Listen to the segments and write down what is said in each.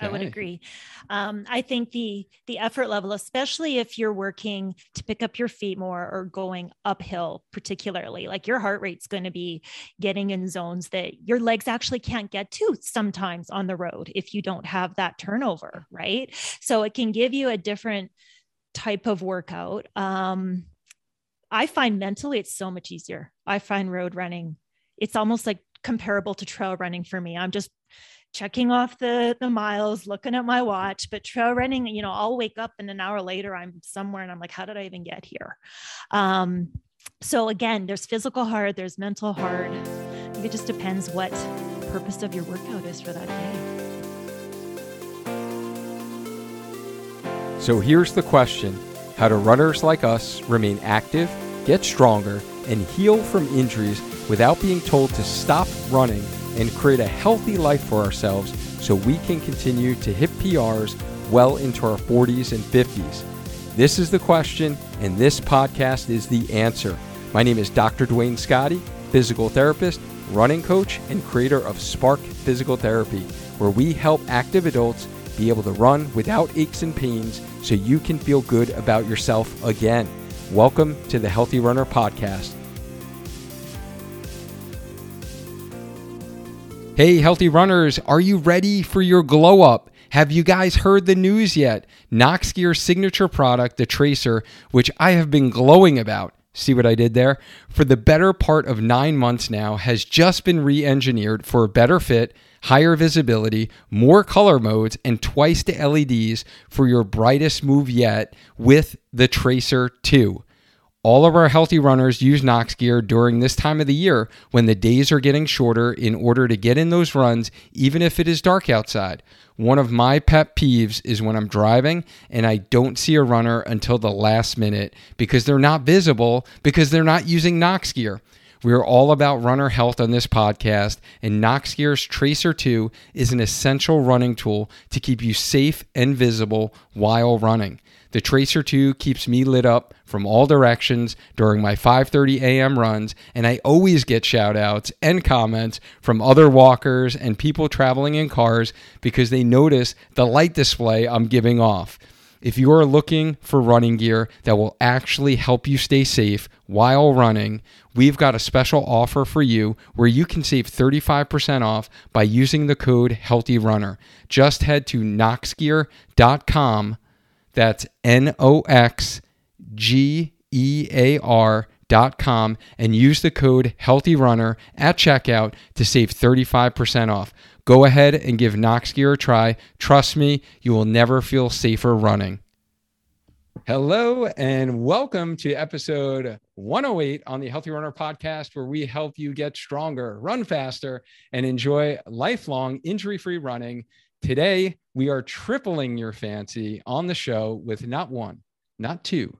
I would agree. Um, I think the the effort level, especially if you're working to pick up your feet more or going uphill, particularly, like your heart rate's going to be getting in zones that your legs actually can't get to sometimes on the road if you don't have that turnover, right? So it can give you a different type of workout. Um, I find mentally it's so much easier. I find road running, it's almost like comparable to trail running for me. I'm just checking off the the miles, looking at my watch. But trail running, you know, I'll wake up and an hour later I'm somewhere and I'm like, how did I even get here? Um, so again, there's physical hard, there's mental hard. It just depends what purpose of your workout is for that day. So here's the question How do runners like us remain active, get stronger, and heal from injuries without being told to stop running and create a healthy life for ourselves so we can continue to hit PRs well into our 40s and 50s? This is the question, and this podcast is the answer. My name is Dr. Duane Scotti, physical therapist, running coach, and creator of Spark Physical Therapy, where we help active adults be able to run without aches and pains so you can feel good about yourself again. Welcome to the Healthy Runner Podcast. Hey, healthy runners, are you ready for your glow up? Have you guys heard the news yet? Noxgear's signature product, the Tracer, which I have been glowing about. See what I did there? For the better part of nine months now, has just been re engineered for a better fit, higher visibility, more color modes, and twice the LEDs for your brightest move yet with the Tracer 2. All of our healthy runners use Nox gear during this time of the year when the days are getting shorter in order to get in those runs, even if it is dark outside. One of my pet peeves is when I'm driving and I don't see a runner until the last minute because they're not visible because they're not using Nox gear. We are all about runner health on this podcast, and Nox Gear's Tracer 2 is an essential running tool to keep you safe and visible while running. The Tracer 2 keeps me lit up from all directions during my 5:30 a.m. runs, and I always get shout outs and comments from other walkers and people traveling in cars because they notice the light display I'm giving off. If you are looking for running gear that will actually help you stay safe while running, we've got a special offer for you where you can save 35% off by using the code HEALTHYRUNNER. Just head to noxgear.com that's N O X G E A R dot com and use the code HEALTHYRUNNER at checkout to save 35% off. Go ahead and give Nox Gear a try. Trust me, you will never feel safer running. Hello and welcome to episode 108 on the Healthy Runner podcast, where we help you get stronger, run faster, and enjoy lifelong injury free running. Today, we are tripling your fancy on the show with not one, not two,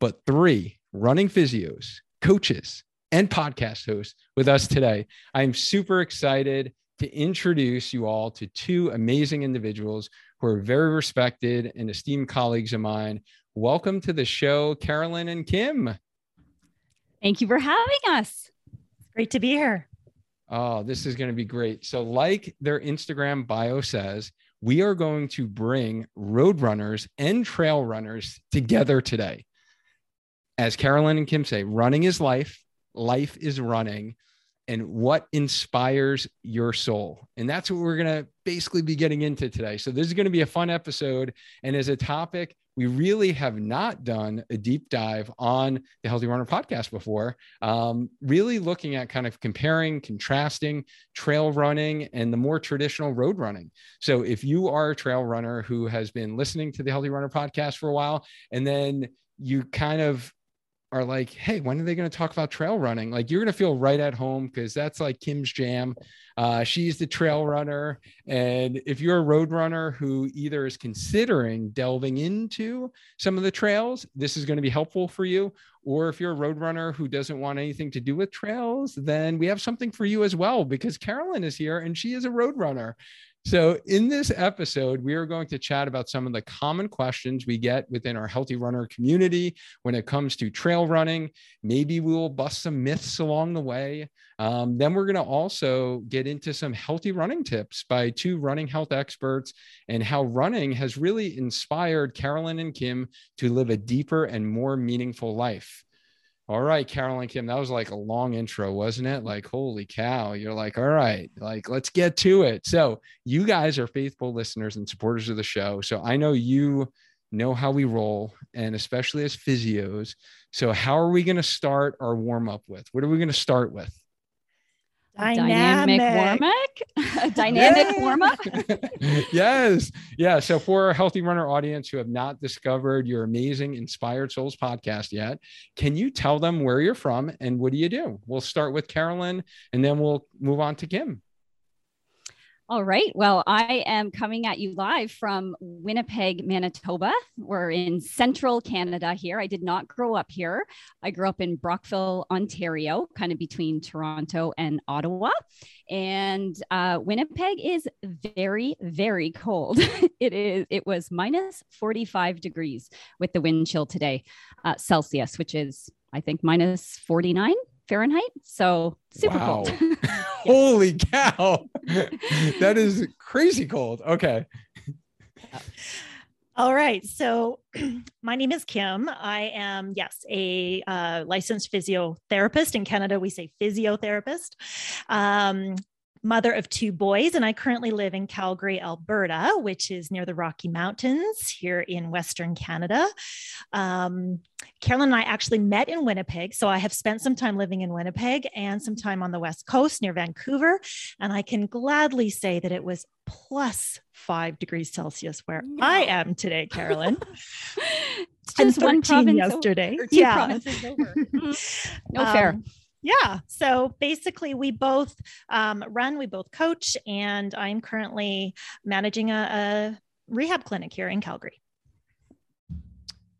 but three running physios, coaches, and podcast hosts with us today. I'm super excited to introduce you all to two amazing individuals who are very respected and esteemed colleagues of mine. Welcome to the show, Carolyn and Kim. Thank you for having us. Great to be here. Oh, this is going to be great. So, like their Instagram bio says, we are going to bring road runners and trail runners together today. As Carolyn and Kim say, running is life, life is running, and what inspires your soul. And that's what we're going to basically be getting into today. So, this is going to be a fun episode. And as a topic, we really have not done a deep dive on the Healthy Runner podcast before. Um, really looking at kind of comparing, contrasting trail running and the more traditional road running. So if you are a trail runner who has been listening to the Healthy Runner podcast for a while, and then you kind of are like, hey, when are they going to talk about trail running? Like you're going to feel right at home because that's like Kim's jam. Uh, she's the trail runner. And if you're a road runner who either is considering delving into some of the trails, this is going to be helpful for you. Or if you're a road runner who doesn't want anything to do with trails, then we have something for you as well because Carolyn is here and she is a road runner. So, in this episode, we are going to chat about some of the common questions we get within our healthy runner community when it comes to trail running. Maybe we will bust some myths along the way. Um, then, we're going to also get into some healthy running tips by two running health experts and how running has really inspired Carolyn and Kim to live a deeper and more meaningful life. All right, Carolyn Kim, that was like a long intro, wasn't it? Like, holy cow. You're like, all right, like, let's get to it. So, you guys are faithful listeners and supporters of the show. So, I know you know how we roll, and especially as physios. So, how are we going to start our warm up with? What are we going to start with? Dynamic, dynamic. warm up dynamic warm up yes. Yeah. So for our healthy runner audience who have not discovered your amazing inspired souls podcast yet can you tell them where you're from and what do you do? We'll start with carolyn and then we'll move on to kim all right. Well, I am coming at you live from Winnipeg, Manitoba. We're in central Canada here. I did not grow up here. I grew up in Brockville, Ontario, kind of between Toronto and Ottawa. And uh, Winnipeg is very, very cold. it is. It was minus 45 degrees with the wind chill today, uh, Celsius, which is I think minus 49 Fahrenheit. So super wow. cold. Holy cow. that is crazy cold. Okay. All right. So, my name is Kim. I am, yes, a uh, licensed physiotherapist. In Canada, we say physiotherapist. Um, mother of two boys, and I currently live in Calgary, Alberta, which is near the Rocky Mountains here in Western Canada. Um, Carolyn and I actually met in Winnipeg. So I have spent some time living in Winnipeg and some time on the West Coast near Vancouver. And I can gladly say that it was plus five degrees Celsius where no. I am today, Carolyn. it's just one province yesterday. Over, yeah. provinces over. no um, fair yeah so basically we both um, run we both coach and i'm currently managing a, a rehab clinic here in calgary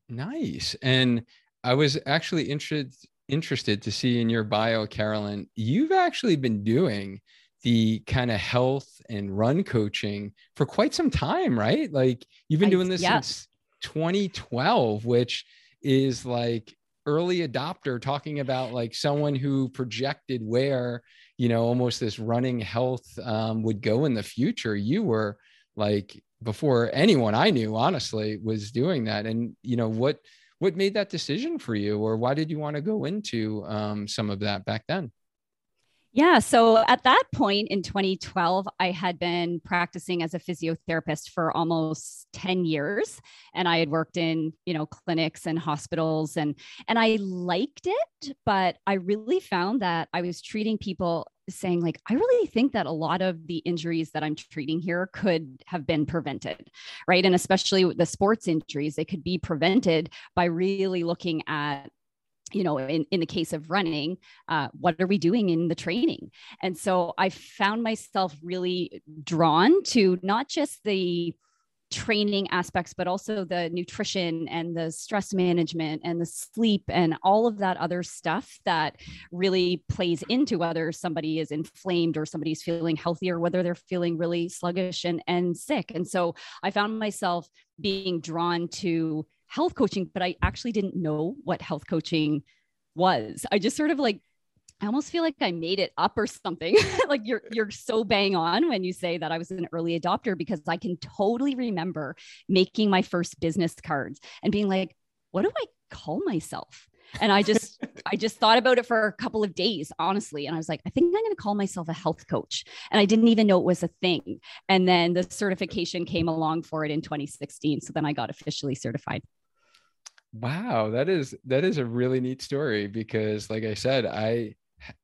nice and i was actually interested interested to see in your bio carolyn you've actually been doing the kind of health and run coaching for quite some time right like you've been doing this yeah. since 2012 which is like early adopter talking about like someone who projected where you know almost this running health um, would go in the future. You were like before anyone i knew honestly was doing that. And you know what what made that decision for you? Or why did you want to go into um, some of that back then yeah. So at that point in 2012, I had been practicing as a physiotherapist for almost 10 years. And I had worked in, you know, clinics and hospitals and and I liked it, but I really found that I was treating people saying like i really think that a lot of the injuries that i'm treating here could have been prevented right and especially the sports injuries they could be prevented by really looking at you know in, in the case of running uh, what are we doing in the training? And so i found myself really drawn to not just the training aspects but also the nutrition and the stress management and the sleep and all of that other stuff that really plays into whether somebody is inflamed or somebody's feeling healthy or whether they're feeling really sluggish and, and sick. And so i found myself being drawn to health coaching, but I actually didn't know what health coaching was. I just sort of like I almost feel like I made it up or something. like you're you're so bang on when you say that I was an early adopter because I can totally remember making my first business cards and being like, what do I call myself? And I just I just thought about it for a couple of days, honestly. And I was like, I think I'm going to call myself a health coach. And I didn't even know it was a thing. And then the certification came along for it in 2016. So then I got officially certified. Wow, that is that is a really neat story because like I said, I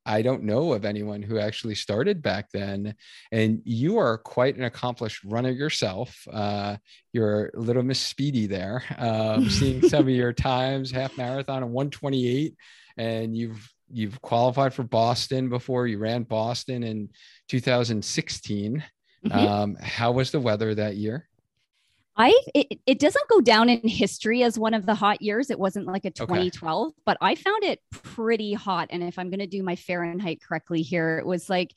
I don't know of anyone who actually started back then. And you are quite an accomplished runner yourself. Uh, you're a little Miss Speedy there. Um, seeing some of your times, half marathon and 128, and you've you've qualified for Boston before. You ran Boston in 2016. Mm-hmm. Um, how was the weather that year? I it, it doesn't go down in history as one of the hot years. It wasn't like a 2012, okay. but I found it pretty hot. And if I'm going to do my Fahrenheit correctly here, it was like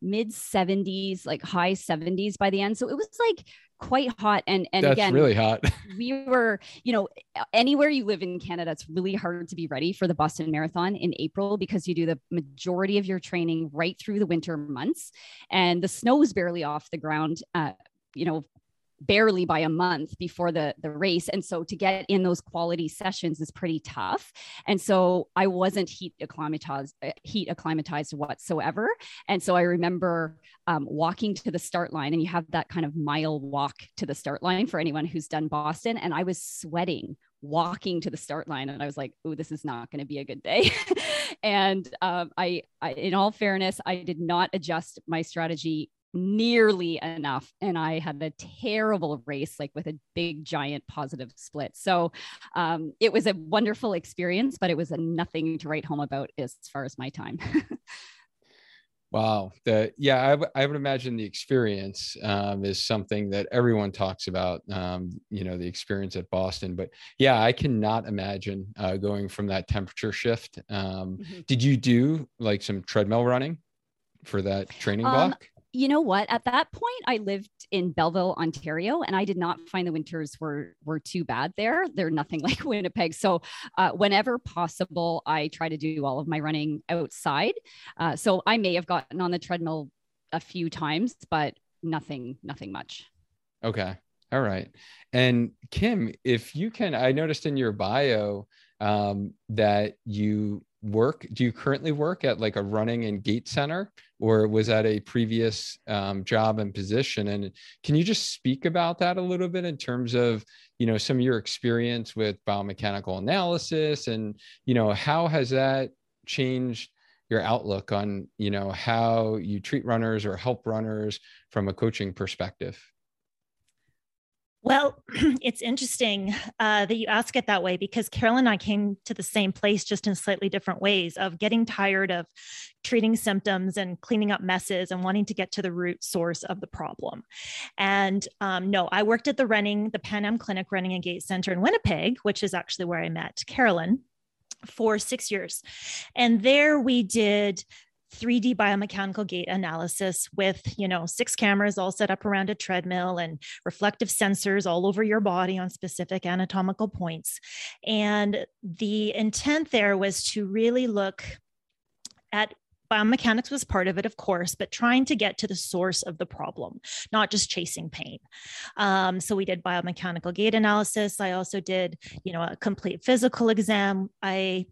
mid 70s, like high 70s by the end. So it was like quite hot. And and That's again, really hot. we were, you know, anywhere you live in Canada, it's really hard to be ready for the Boston Marathon in April because you do the majority of your training right through the winter months, and the snow is barely off the ground. Uh, you know barely by a month before the the race. And so to get in those quality sessions is pretty tough. And so i wasn't heat acclimatized uh, heat acclimatized whatsoever. And so i remember um, walking to the start line and you have that kind of mile walk to the start line for anyone who's done boston. And i was sweating walking to the start line and i was like oh this is not going to be a good day. And um, I, I in all fairness i did not adjust my strategy nearly enough. And I had a terrible race, like with a big, giant positive split. So um, it was a wonderful experience, but it was a nothing to write home about as far as my time. Wow. The, yeah, I, w- I would imagine the experience um, is something that everyone talks about, um, you know, the experience at Boston. But yeah, I cannot imagine uh, going from that temperature shift. Um, mm-hmm. Did you do like some treadmill running for that training um, block? You know what? At that point, I lived in Belleville, Ontario, and I did not find the winters were were too bad there. They're nothing like Winnipeg. So, uh, whenever possible, I try to do all of my running outside. Uh, so I may have gotten on the treadmill a few times, but nothing, nothing much. Okay. All right. And Kim, if you can, I noticed in your bio um, that you work do you currently work at like a running and gait center or was that a previous um, job and position? And can you just speak about that a little bit in terms of you know some of your experience with biomechanical analysis and you know how has that changed your outlook on you know how you treat runners or help runners from a coaching perspective well, it's interesting uh, that you ask it that way because Carol and I came to the same place just in slightly different ways of getting tired of treating symptoms and cleaning up messes and wanting to get to the root source of the problem. And um, no, I worked at the running, the Pan Am Clinic Running and Gait Center in Winnipeg, which is actually where I met Carolyn for six years. And there we did 3D biomechanical gait analysis with, you know, six cameras all set up around a treadmill and reflective sensors all over your body on specific anatomical points. And the intent there was to really look at biomechanics was part of it, of course, but trying to get to the source of the problem, not just chasing pain. Um, so we did biomechanical gait analysis. I also did, you know, a complete physical exam. I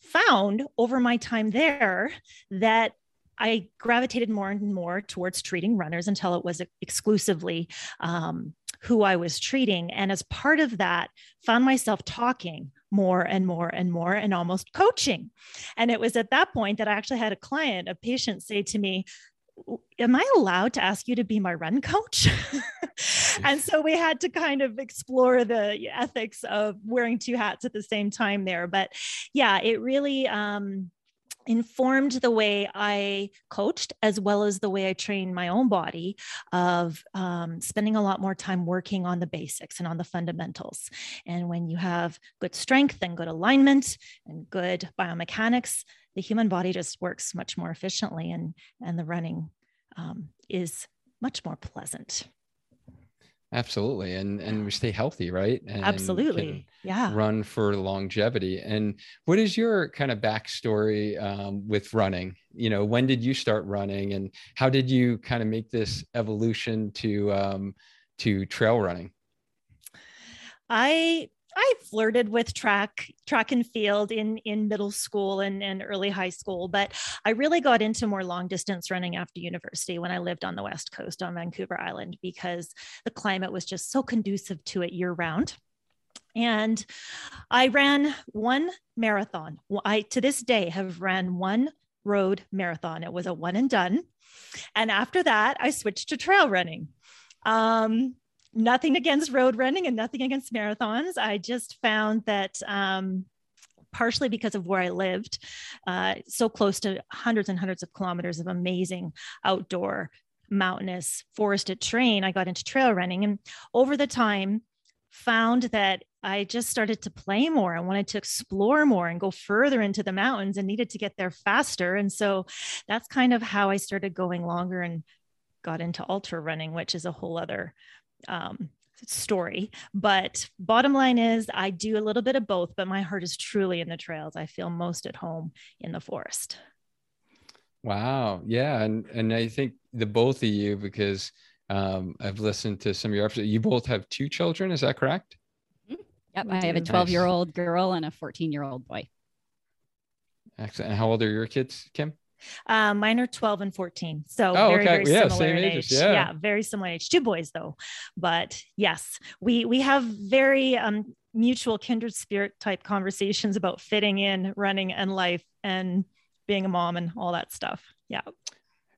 found over my time there that I gravitated more and more towards treating runners until it was exclusively um, who I was treating. And as part of that, found myself talking more and more and more and almost coaching. And it was at that point that I actually had a client, a patient say to me, am I allowed to ask you to be my run coach? and so we had to kind of explore the ethics of wearing two hats at the same time there. But yeah, it really um, informed the way I coached as well as the way I trained my own body of um, spending a lot more time working on the basics and on the fundamentals. And when you have good strength and good alignment and good biomechanics, the human body just works much more efficiently and and the running um, is much more pleasant. Absolutely and and we stay healthy right? And absolutely yeah. run for longevity. And what is your kind of backstory um, with running? You know when did you start running and how did you kind of make this evolution to um, to trail running? I I flirted with track, track and field in in middle school and, and early high school, but I really got into more long distance running after university when I lived on the West Coast on Vancouver Island because the climate was just so conducive to it year round. And I ran one marathon. I to this day have ran one road marathon. It was a one and done. And after that, I switched to trail running. Um, nothing against road running and nothing against marathons. I just found that um, partially because of where I lived, uh, so close to hundreds and hundreds of kilometers of amazing outdoor, mountainous, forested terrain, I got into trail running. And over the time, found that I just started to play more. I wanted to explore more and go further into the mountains and needed to get there faster. And so that's kind of how I started going longer and got into ultra running, which is a whole other um, story. But bottom line is, I do a little bit of both, but my heart is truly in the trails. I feel most at home in the forest. Wow. Yeah. And and I think the both of you, because um, I've listened to some of your episodes, you both have two children, is that correct? Mm-hmm. Yep. I have a 12 year old girl and a 14 year old boy. Excellent. And how old are your kids, Kim? Um, mine are 12 and 14. So oh, very, okay. very yeah, similar in ages, age. Yeah. yeah. very similar age. Two boys though. But yes, we we have very um mutual kindred spirit type conversations about fitting in, running and life and being a mom and all that stuff. Yeah.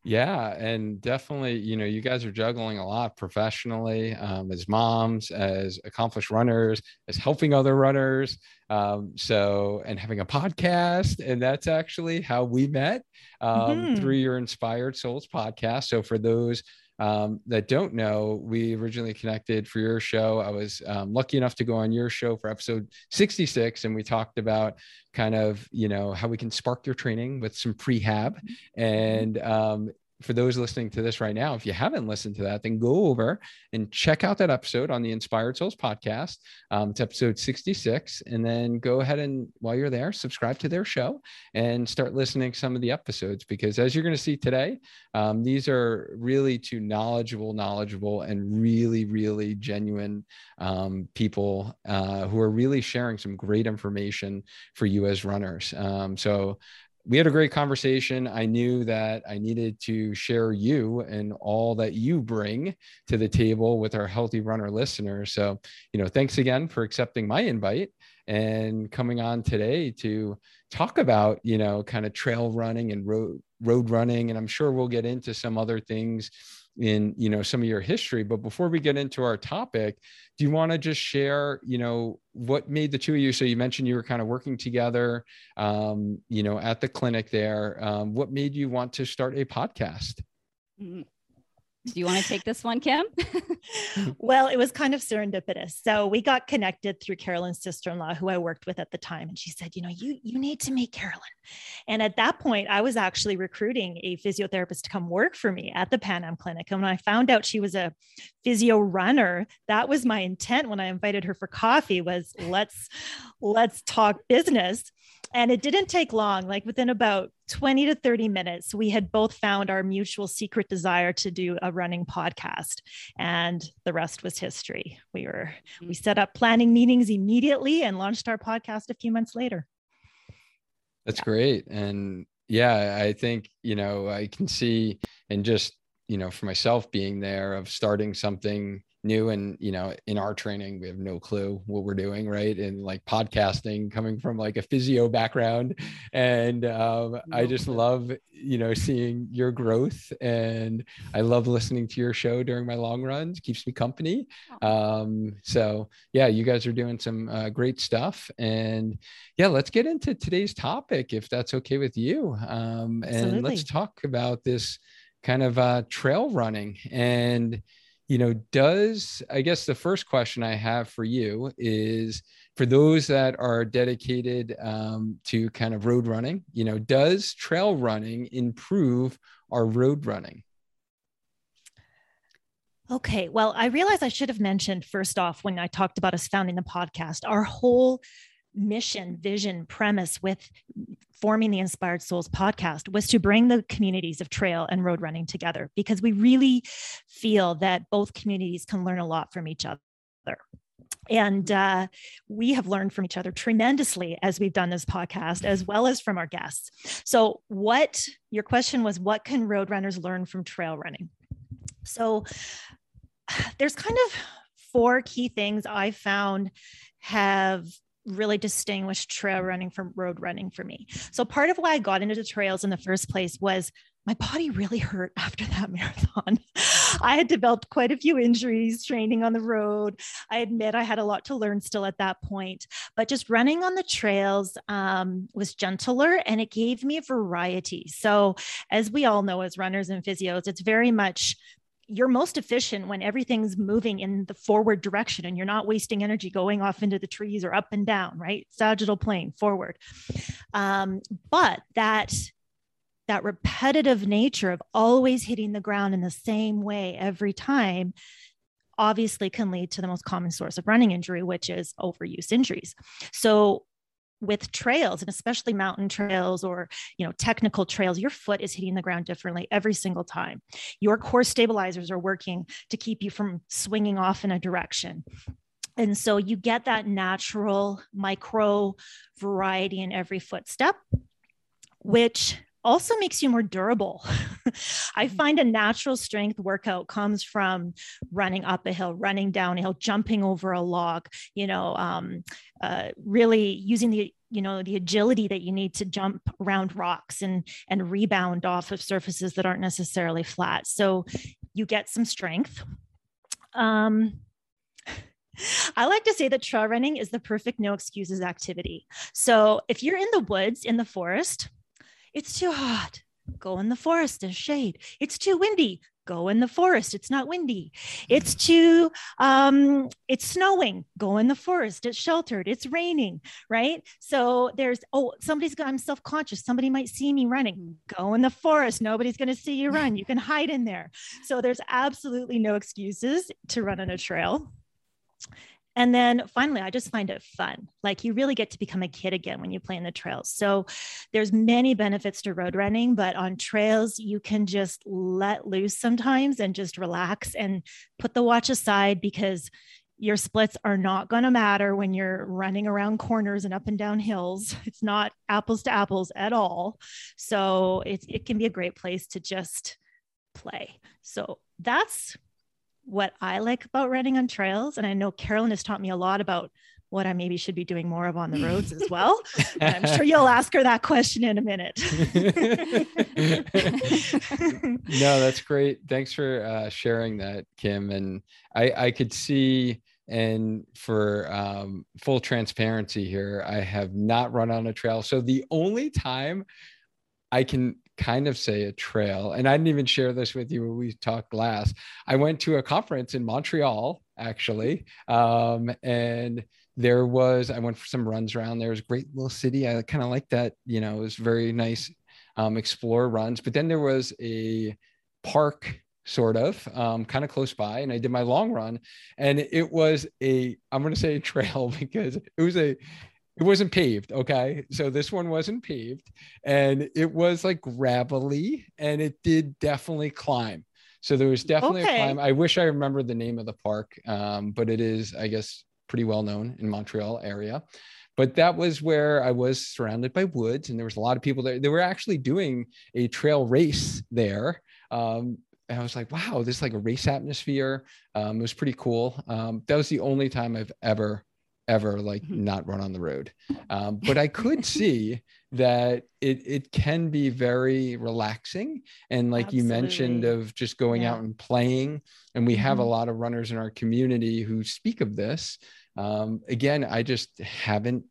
Yeah, and definitely, you know, you guys are juggling a lot professionally um, as moms, as accomplished runners, as helping other runners. Um, so, and having a podcast, and that's actually how we met um, mm-hmm. through your Inspired Souls podcast. So, for those um, that don't know, we originally connected for your show. I was um, lucky enough to go on your show for episode 66, and we talked about kind of, you know, how we can spark your training with some prehab. Mm-hmm. And um, for those listening to this right now, if you haven't listened to that, then go over and check out that episode on the Inspired Souls podcast. Um, it's episode 66. And then go ahead and while you're there, subscribe to their show and start listening some of the episodes because as you're going to see today, um, these are really two knowledgeable, knowledgeable, and really, really genuine um, people uh, who are really sharing some great information for you as runners. Um, so we had a great conversation. I knew that I needed to share you and all that you bring to the table with our healthy runner listeners. So, you know, thanks again for accepting my invite and coming on today to talk about, you know, kind of trail running and road road running and I'm sure we'll get into some other things in you know some of your history but before we get into our topic do you want to just share you know what made the two of you so you mentioned you were kind of working together um, you know at the clinic there um, what made you want to start a podcast mm-hmm. Do you want to take this one, Kim? well, it was kind of serendipitous. So we got connected through Carolyn's sister-in-law, who I worked with at the time, and she said, "You know, you you need to meet Carolyn." And at that point, I was actually recruiting a physiotherapist to come work for me at the Pan Am Clinic. And when I found out she was a physio runner, that was my intent when I invited her for coffee. Was let's let's talk business and it didn't take long like within about 20 to 30 minutes we had both found our mutual secret desire to do a running podcast and the rest was history. We were we mm. set up planning meetings immediately and launched our podcast a few months later. That's yeah. great. And yeah i think you know i can see and just you know for myself being there of starting something new and you know in our training we have no clue what we're doing right? And like podcasting coming from like a physio background. And um, no i just love you know seeing your growth and i love listening to your show during my long runs. Keeps me company. Um, so yeah you guys are doing some uh, great stuff. And yeah let's get into today's topic if that's okay with you. Um, and let's talk about this kind of uh, trail running. And you know, does I guess the first question I have for you is for those that are dedicated um, to kind of road running, you know, does trail running improve our road running? Okay. Well, I realize I should have mentioned first off when I talked about us founding the podcast, our whole mission, vision, premise with forming the Inspired Souls podcast was to bring the communities of trail and road running together because we really feel that both communities can learn a lot from each other. And uh, we have learned from each other tremendously as we've done this podcast, as well as from our guests. So, what your question was, what can road runners learn from trail running? So, there's kind of four key things I found have really distinguished trail running from road running for me. So part of why I got into the trails in the first place was my body really hurt after that marathon. I had developed quite a few injuries training on the road. I admit I had a lot to learn still at that point, but just running on the trails um, was gentler and it gave me a variety. So, as we all know, as runners and physios, it's very much you're most efficient when everything's moving in the forward direction and you're not wasting energy going off into the trees or up and down, right? Sagittal plane forward. Um, but that that repetitive nature of always hitting the ground in the same way every time obviously can lead to the most common source of running injury, which is overuse injuries. So with trails and especially mountain trails or you know technical trails your foot is hitting the ground differently every single time. Your core stabilizers are working to keep you from swinging off in a direction. And so you get that natural micro variety in every footstep which also makes you more durable. I mm-hmm. find a natural strength workout comes from running up a hill, running down a hill, jumping over a log, you know, um, uh, really using the you know the agility that you need to jump around rocks and and rebound off of surfaces that aren't necessarily flat so you get some strength um, I like to say that trail running is the perfect no excuses activity. So if you're in the woods, in the forest, it's too hot. Go in the forest, there's shade. It's too windy. Go in the forest. It's not windy. It's too, um, it's snowing. Go in the forest. It's sheltered. It's raining, right? So there's, oh, somebody's got, I'm self conscious. Somebody might see me running. Go in the forest. Nobody's going to see you run. You can hide in there. So there's absolutely no excuses to run on a trail. And then finally, I just find it fun. Like you really get to become a kid again when you play in the trails. So there's many benefits to road running, but on trails, you can just let loose sometimes and just relax and put the watch aside because your splits are not going to matter when you're running around corners and up and down hills. It's not apples to apples at all. So it, it can be a great place to just play. So that's what I like about running on trails. And I know Carolyn has taught me a lot about what I maybe should be doing more of on the roads as well. I'm sure you'll ask her that question in a minute. no, that's great. Thanks for uh, sharing that, Kim. And I, I could see, and for um, full transparency here, I have not run on a trail. So the only time I can kind of say a trail. And I didn't even share this with you when we talked last. I went to a conference in Montreal, actually. Um, and there was, I went for some runs around there. Was a great little city. I kind of like that, you know, it was very nice um, explore runs. But then there was a park sort of um, kind of close by and i did my long run and it was a i'm going to say a trail because it was a it wasn't paved okay so this one wasn't paved and it was like gravelly and it did definitely climb so there was definitely okay. a climb i wish i remember the name of the park um, but it is i guess pretty well known in montreal area but that was where i was surrounded by woods and there was a lot of people there they were actually doing a trail race there um, and I was like, wow, this is like a race atmosphere. Um, it was pretty cool. Um, that was the only time I've ever ever like mm-hmm. not run on the road. Um, but I could see that it it can be very relaxing and like Absolutely. you mentioned of just going yeah. out and playing and we have mm-hmm. a lot of runners in our community who speak of this um, again i just haven't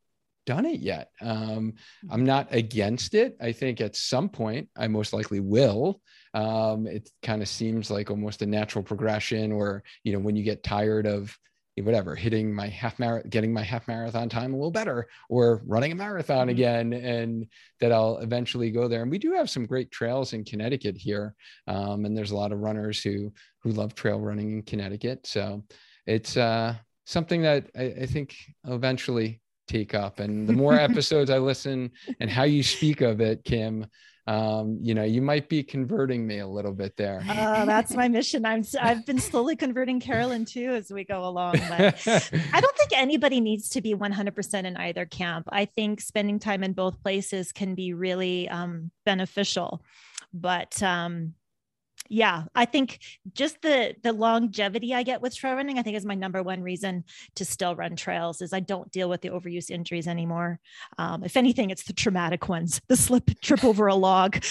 done it yet um, i'm mm-hmm. not against it i think at some point i most likely will um, it kind of seems like almost a natural progression or you know when you get tired of whatever hitting my half marathon getting my half marathon time a little better or running a marathon mm-hmm. again and that i'll eventually go there. And we do have some great trails in connecticut here um, and there's a lot of runners who who love trail running in connecticut. So it's uh, something that I, I think I'll eventually take up. And the more episodes i listen and how you speak of it kim um, you know, you might be converting me a little bit there. Uh, that's my mission. I'm I've been slowly converting Carolyn too as we go along. But I don't think anybody needs to be 100% in either camp. I think spending time in both places can be really um, beneficial. But um, yeah i think just the the longevity i get with trail running i think is my number one reason to still run trails is i don't deal with the overuse injuries anymore um, if anything it's the traumatic ones the slip trip over a log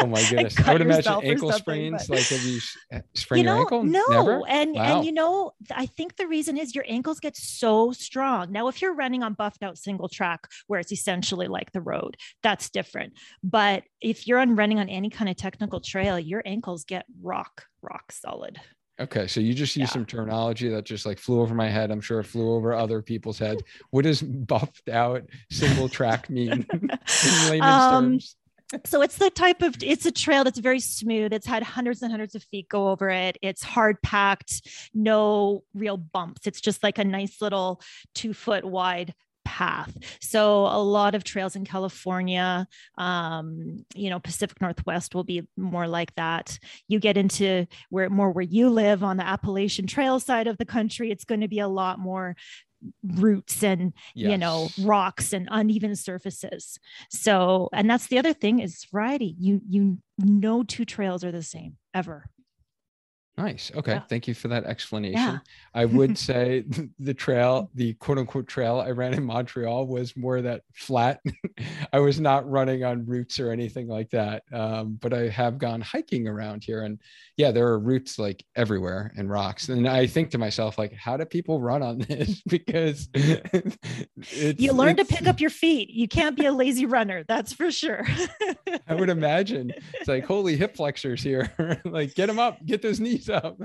Oh my goodness! I would imagine ankle sprains. But... Like, have you uh, sprained you know, your ankle? No, Never? and wow. and you know, I think the reason is your ankles get so strong. Now, if you're running on buffed out single track, where it's essentially like the road, that's different. But if you're on running on any kind of technical trail, your ankles get rock rock solid. Okay, so you just use yeah. some terminology that just like flew over my head. I'm sure it flew over other people's heads. What does buffed out single track mean in layman's um, terms? so it's the type of it's a trail that's very smooth it's had hundreds and hundreds of feet go over it it's hard packed no real bumps it's just like a nice little two foot wide path. So a lot of trails in California, um, you know, Pacific Northwest will be more like that. You get into where more where you live on the Appalachian Trail side of the country, it's going to be a lot more roots and yes. you know rocks and uneven surfaces so and that's the other thing is variety you you no two trails are the same ever Nice. Okay. Yeah. Thank you for that explanation. Yeah. I would say the trail, the quote unquote trail I ran in Montreal was more that flat. I was not running on roots or anything like that. Um, but I have gone hiking around here and yeah, there are roots like everywhere and rocks. And I think to myself, like, how do people run on this? because you learn to pick up your feet. You can't be a lazy runner. That's for sure. I would imagine it's like, holy hip flexors here. like, get them up, get those knees up.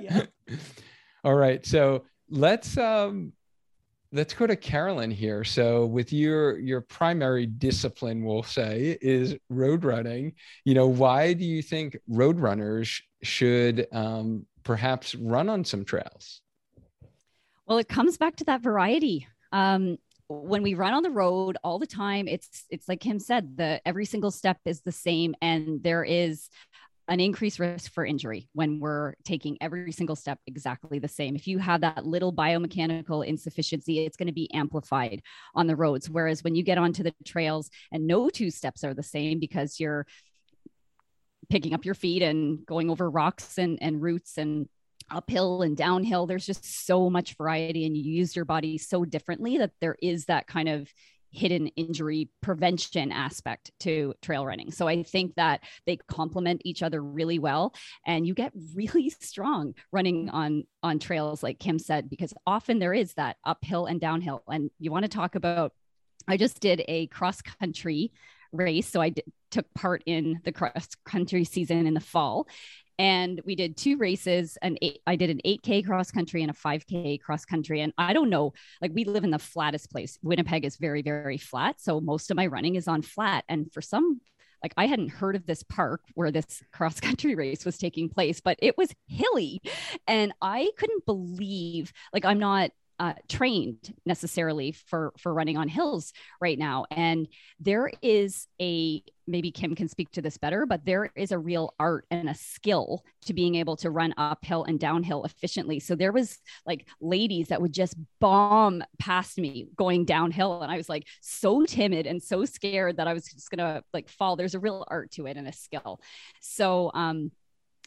yeah. All right. So let's um let's go to Carolyn here. So with your your primary discipline, we'll say, is road running. You know, why do you think road runners should um, perhaps run on some trails? Well, it comes back to that variety. Um, when we run on the road all the time, it's it's like Kim said, the every single step is the same, and there is an increased risk for injury when we're taking every single step exactly the same. If you have that little biomechanical insufficiency, it's going to be amplified on the roads. Whereas when you get onto the trails and no two steps are the same because you're picking up your feet and going over rocks and, and roots and uphill and downhill, there's just so much variety and you use your body so differently that there is that kind of hidden injury prevention aspect to trail running. So I think that they complement each other really well and you get really strong running on on trails like Kim said because often there is that uphill and downhill and you want to talk about I just did a cross country race so I did, took part in the cross country season in the fall and we did two races and i did an 8k cross country and a 5k cross country. And i don't know like we live in the flattest place. Winnipeg is very very flat. So most of my running is on flat. And for some like I hadn't heard of this park where this cross country race was taking place, but it was hilly. And I couldn't believe, like, I'm not uh, trained necessarily for for running on hills right now. And there is a maybe kim can speak to this better but there is a real art and a skill to being able to run uphill and downhill efficiently. So there was like ladies that would just bomb past me going downhill and i was like so timid and so scared that i was just gonna like fall. There's a real art to it and a skill. So um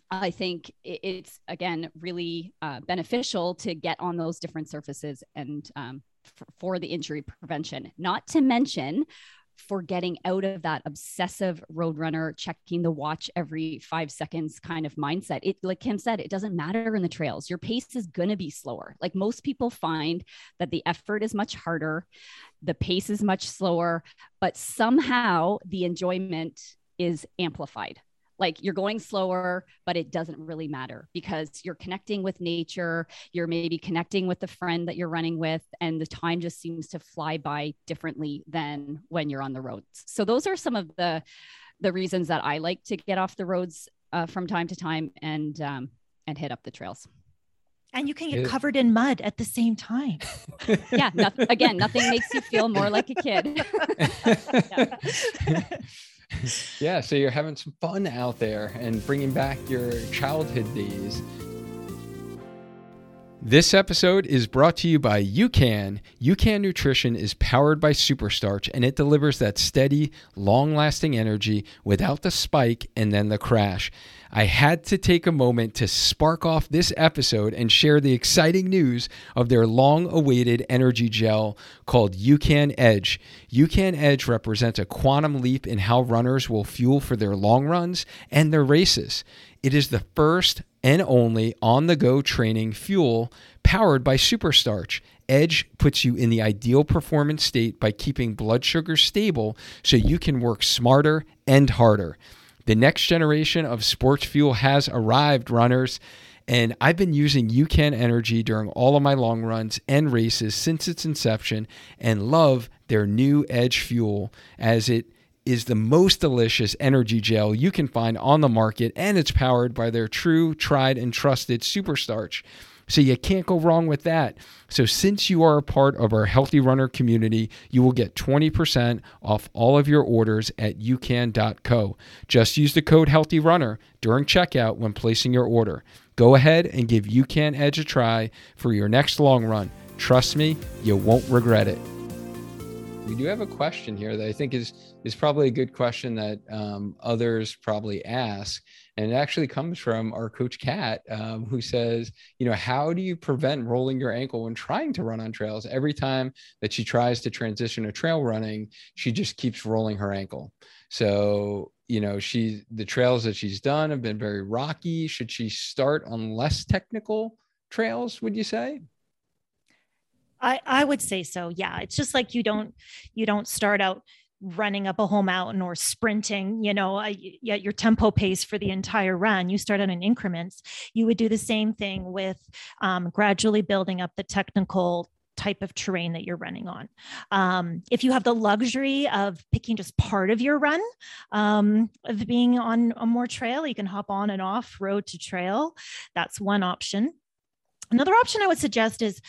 I think it's again really uh, beneficial to get on those different surfaces and um, f- for the injury prevention. Not to mention for getting out of that obsessive roadrunner, checking the watch every five seconds kind of mindset. It, like Kim said, it doesn't matter in the trails. Your pace is going to be slower. Like most people find that the effort is much harder, the pace is much slower, but somehow the enjoyment is amplified like you're going slower, but it doesn't really matter because you're connecting with nature. You're maybe connecting with the friend that you're running with, and the time just seems to fly by differently than when you're on the roads. So those are some of the the reasons that I like to get off the roads uh, from time to time and um, and hit up the trails. And you can get covered in mud at the same time. yeah. No, again, nothing makes you feel more like a kid. yeah, so you're having some fun out there and bringing back your childhood days. This episode is brought to you by UCAN. UCAN Nutrition is powered by Superstarch and it delivers that steady, long lasting energy without the spike and then the crash. I had to take a moment to spark off this episode and share the exciting news of their long awaited energy gel called UCAN Edge. UCAN Edge represents a quantum leap in how runners will fuel for their long runs and their races. It is the first and only on the go training fuel powered by Superstarch. Edge puts you in the ideal performance state by keeping blood sugar stable so you can work smarter and harder. The next generation of sports fuel has arrived, runners. And I've been using UCAN Energy during all of my long runs and races since its inception and love their new Edge fuel as it is the most delicious energy gel you can find on the market, and it's powered by their true, tried, and trusted superstarch. So you can't go wrong with that. So since you are a part of our Healthy Runner community, you will get 20% off all of your orders at ucan.co. Just use the code Healthy Runner during checkout when placing your order. Go ahead and give UCAN Edge a try for your next long run. Trust me, you won't regret it we do have a question here that I think is is probably a good question that um, others probably ask, and it actually comes from our coach Kat, um, who says, you know, how do you prevent rolling your ankle when trying to run on trails? Every time that she tries to transition to trail running, she just keeps rolling her ankle. So you know she the trails that she's done have been very rocky should she start on less technical trails would you say I, I would say so. Yeah. It's just like you don't you don't start out running up a whole mountain or sprinting, you know, at your tempo pace for the entire run. You start out in increments. You would do the same thing with um, gradually building up the technical type of terrain that you're running on. Um, if you have the luxury of picking just part of your run, um, of being on a more trail, you can hop on and off road to trail. That's one option. Another option I would suggest is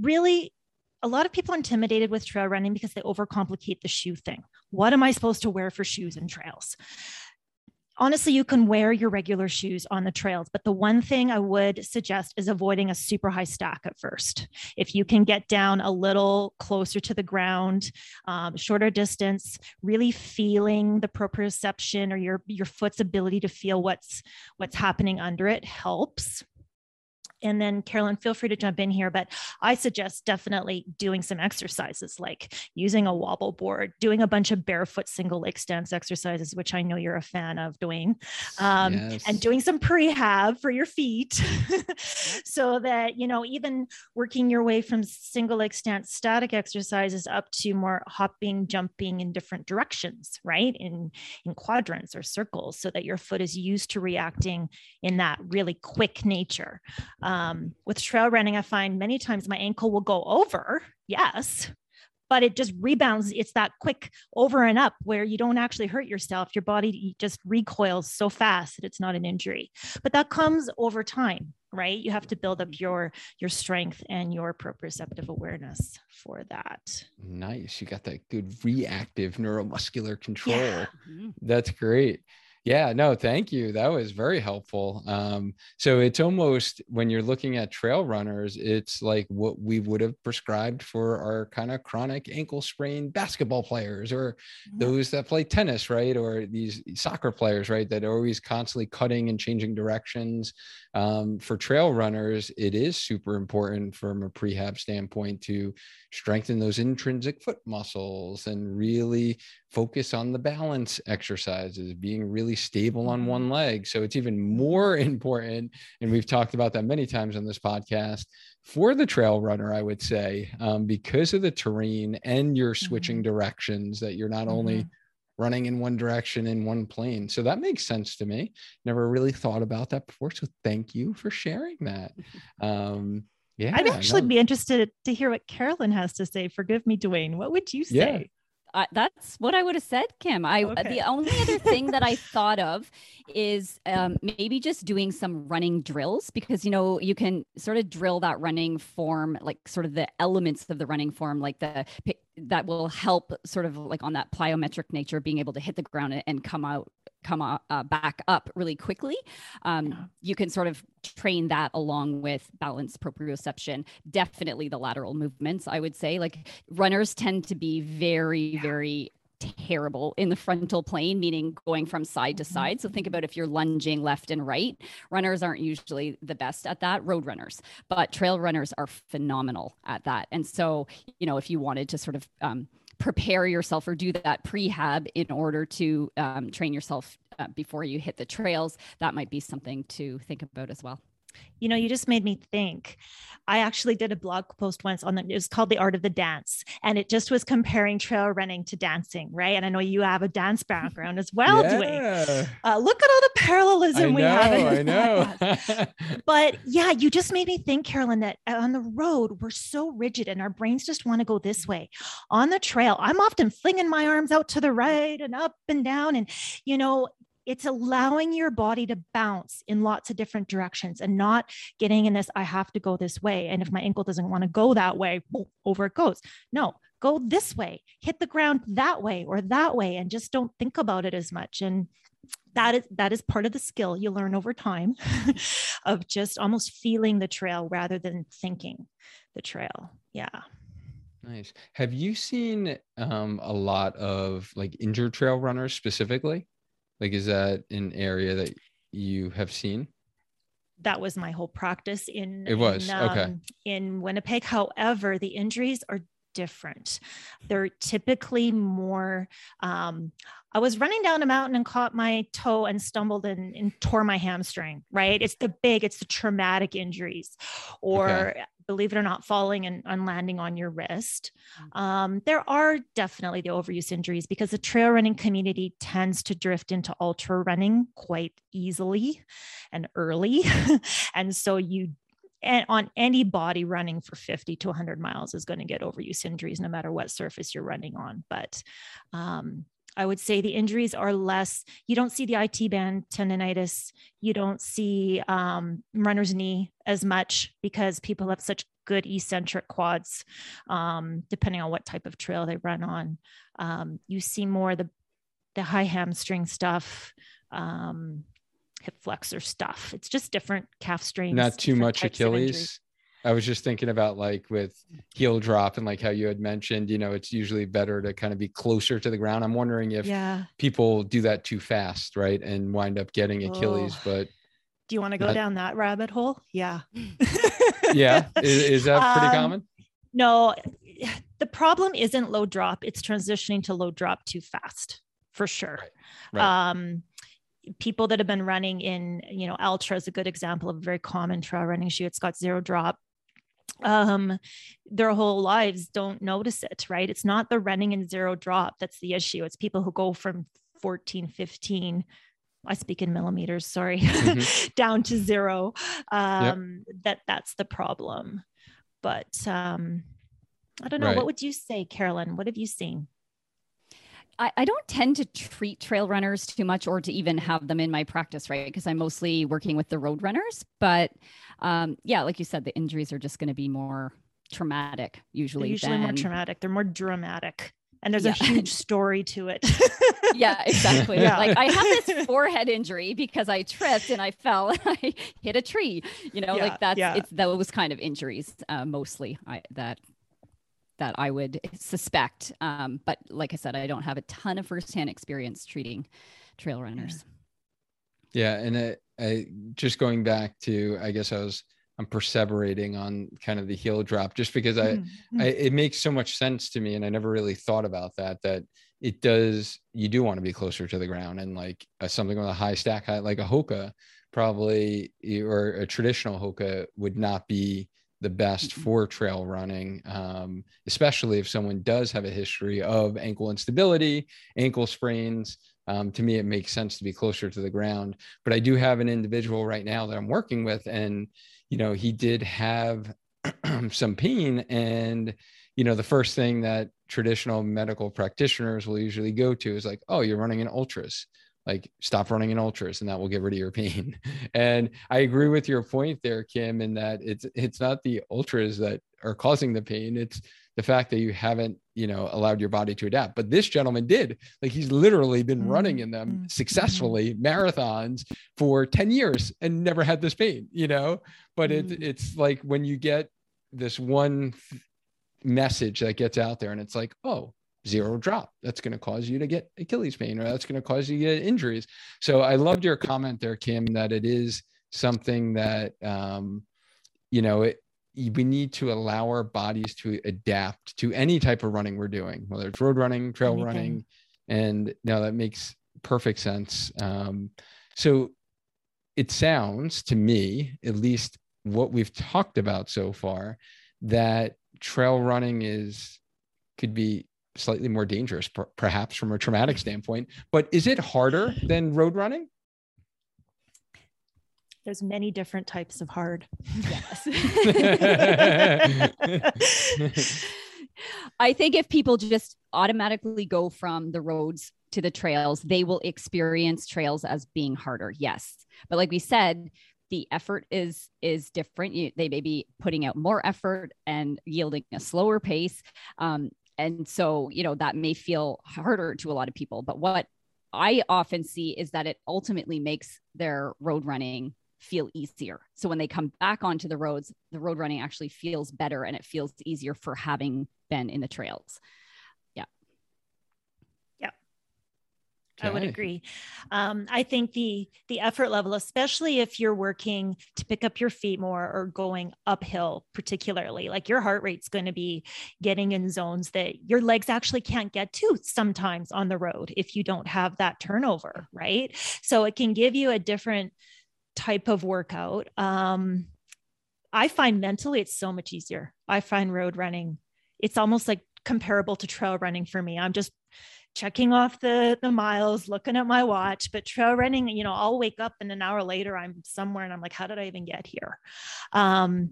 really a lot of people are intimidated with trail running because they overcomplicate the shoe thing. What am I supposed to wear for shoes and trails? Honestly, you can wear your regular shoes on the trails, but the one thing I would suggest is avoiding a super high stack at first. If you can get down a little closer to the ground, um, shorter distance, really feeling the proprioception or your your foot's ability to feel what's what's happening under it helps and then Carolyn, feel free to jump in here, but I suggest definitely doing some exercises like using a wobble board, doing a bunch of barefoot single leg stance exercises, which I know you're a fan of, doing, um, yes. and doing some prehab for your feet so that, you know, even working your way from single leg stance static exercises up to more hopping, jumping in different directions, right? In, in quadrants or circles so that your foot is used to reacting in that really quick nature. Um, Um, with trail running, I find many times my ankle will go over, yes, but it just rebounds. It's that quick over and up where you don't actually hurt yourself. Your body just recoils so fast that it's not an injury. But that comes over time, right? You have to build up your your strength and your proprioceptive awareness for that. Nice. You got that good reactive neuromuscular control. Yeah. Mm-hmm. That's great. Yeah, no, thank you. That was very helpful. Um, so it's almost when you're looking at trail runners, it's like what we would have prescribed for our kind of chronic ankle sprain basketball players or yeah. those that play tennis, right? Or these soccer players, right? That are always constantly cutting and changing directions. Um, for trail runners, it is super important from a prehab standpoint to strengthen those intrinsic foot muscles and really focus on the balance exercises, being really stable on one mm-hmm. leg. So it's even more important. And we've talked about that many times on this podcast for the trail runner, I would say, um, because of the terrain and you're switching mm-hmm. directions, that you're not mm-hmm. only running in one direction in one plane. So that makes sense to me. Never really thought about that before. So thank you for sharing that. Um, yeah, I'd actually no. be interested to hear what Carolyn has to say. Forgive me, Duane. What would you say? Yeah. Uh, that's what I would have said, Kim. I okay. the only other thing that I thought of is um, maybe just doing some running drills because you know you can sort of drill that running form, like sort of the elements of the running form, like the that will help sort of like on that plyometric nature, being able to hit the ground and come out come uh, back up really quickly. Um, yeah. You can sort of train that along with balance proprioception. Definitely the lateral movements, I would say. Like runners tend to be very, very terrible in the frontal plane, meaning going from side to mm-hmm. side. So think about if you're lunging left and right. Runners aren't usually the best at that, road runners, but trail runners are phenomenal at that. And so, you know, if you wanted to sort of um, prepare yourself or do that prehab in order to um, train yourself uh, before you hit the trails, that might be something to think about as well. You know, you just made me think. I actually did a blog post once on the, it was called The Art of the Dance. And it just was comparing trail running to dancing, right? And I know you have a dance background as well, yeah. Uh, look at all the parallelism I we know, have. I know. but yeah, you just made me think, Carolyn, that on the road, we're so rigid and our brains just want to go this way. On the trail, I'm often flinging my arms out to the right and up and down. And, you know, it's allowing your body to bounce in lots of different directions and not getting in this i have to go this way and if my ankle doesn't want to go that way over it goes. No go this way hit the ground that way or that way and just don't think about it as much and that is that is part of the skill you learn over time of just almost feeling the trail rather than thinking the trail yeah. Nice. Have you seen um, a lot of like injured trail runners specifically like, is that an area that you have seen? That was my whole practice in. It was in, um, okay in Winnipeg. However, the injuries are different. They're typically more. Um, I was running down a mountain and caught my toe and stumbled and, and, tore my hamstring, right? It's the big, it's the traumatic injuries. Or okay believe it or not, falling and, and landing on your wrist. Mm. Um, there are definitely the overuse injuries because the trail running community tends to drift into ultra running quite easily and early. and so you and on any body running for 50 to 100 miles is going to get overuse injuries no matter what surface you're running on but um, I would say the injuries are less. You don't see the IT band tendonitis. You don't see um, runner's knee as much because people have such good eccentric quads, um, depending on what type of trail they run on. Um, you see more the the high hamstring stuff, um, hip flexor stuff. It's just different calf strains. Not too much Achilles. I was just thinking about like with heel drop and like how you had mentioned, you know, it's usually better to kind of be closer to the ground. I'm wondering if yeah. people do that too fast, right? And wind up getting Achilles. Oh. But do you want to go down that rabbit hole? Yeah. yeah. Is, is, that pretty um, common? No, the problem isn't low drop, it's transitioning to low drop too fast for sure. Right. Right. Um, people that have been running in, you know, Altra is a good example of a very common trail running shoe. It's got zero drop um their whole lives don't notice it right it's not the running in zero drop that's the issue it's people who go from 14 15 I speak in millimeters, sorry, mm-hmm. down to zero. Um, yep. That that's the problem. But um, I don't know. Right. What would you say, Carolyn? What have you seen? I, I don't tend to treat trail runners too much or to even have them in my practice, right? Because I'm mostly working with the road runners. But um, yeah, like you said, the injuries are just going to be more traumatic usually. They're usually than... more traumatic. They're more dramatic. And there's yeah. a huge story to it. yeah, exactly. Yeah. Like I have this forehead injury because I tripped and I fell and I hit a tree. You know, yeah, like that's it's those kind of injuries uh, mostly I, that that I would suspect. Um, but like I said, I don't have a ton of firsthand experience treating trail runners. Yeah, and I, I just going back to, I guess I was I'm perseverating on kind of the heel drop just because I, mm-hmm. I, it makes so much sense to me and I never really thought about that that it does you do want to be closer to the ground and like uh, something with a high stack height like a hoka probably or a traditional hoka would not be the best for trail running, um, especially if someone does have a history of ankle instability, ankle sprains. Um, to me, it makes sense to be closer to the ground. But I do have an individual right now that I'm working with, and you know, he did have some pain, and you know, the first thing that traditional medical practitioners will usually go to is like, "Oh, you're running an ultras." Like stop running in ultras and that will get rid of your pain and i agree with your point there kim in that it's it's not the ultras that are causing the pain it's the fact that you haven't you know allowed your body to adapt but this gentleman did like he's literally been mm-hmm. running in them mm-hmm. successfully marathons for 10 years and never had this pain you know but mm-hmm. it, it's like when you get this one message that gets out there and it's like oh zero drop that's going to cause you to get achilles pain or that's going to cause you to get injuries so i loved your comment there kim that it is something that um, you know it, we need to allow our bodies to adapt to any type of running we're doing, whether it's road running, trail Anything. running, and now that makes perfect sense. Um, so it sounds to me, at least what we've talked about so far, that trail running is could be slightly more dangerous, per- perhaps from a traumatic standpoint. But is it harder than road running? there's many different types of hard. Yes. I think if people just automatically go from the roads to the trails, they will experience trails as being harder. Yes. But like we said, the effort is is different. You, they may be putting out more effort and yielding a slower pace. Um, and so, you know, that may feel harder to a lot of people. But what I often see is that it ultimately makes their road running feel easier. So when they come back onto the roads, the road running actually feels better and it feels easier for having been in the trails. Yeah. Yeah. Okay. I would agree. Um, I think the the effort level, especially if you're working to pick up your feet more or going uphill, particularly, like your heart rate's going to be getting in zones that your legs actually can't get to sometimes on the road if you don't have that turnover, right? So it can give you a different type of workout. Um, I find mentally it's so much easier. I find road running, it's almost like comparable to trail running for me. I'm just checking off the the miles, looking at my watch. But trail running, you know, I'll wake up and an hour later I'm somewhere and I'm like, how did I even get here? Um,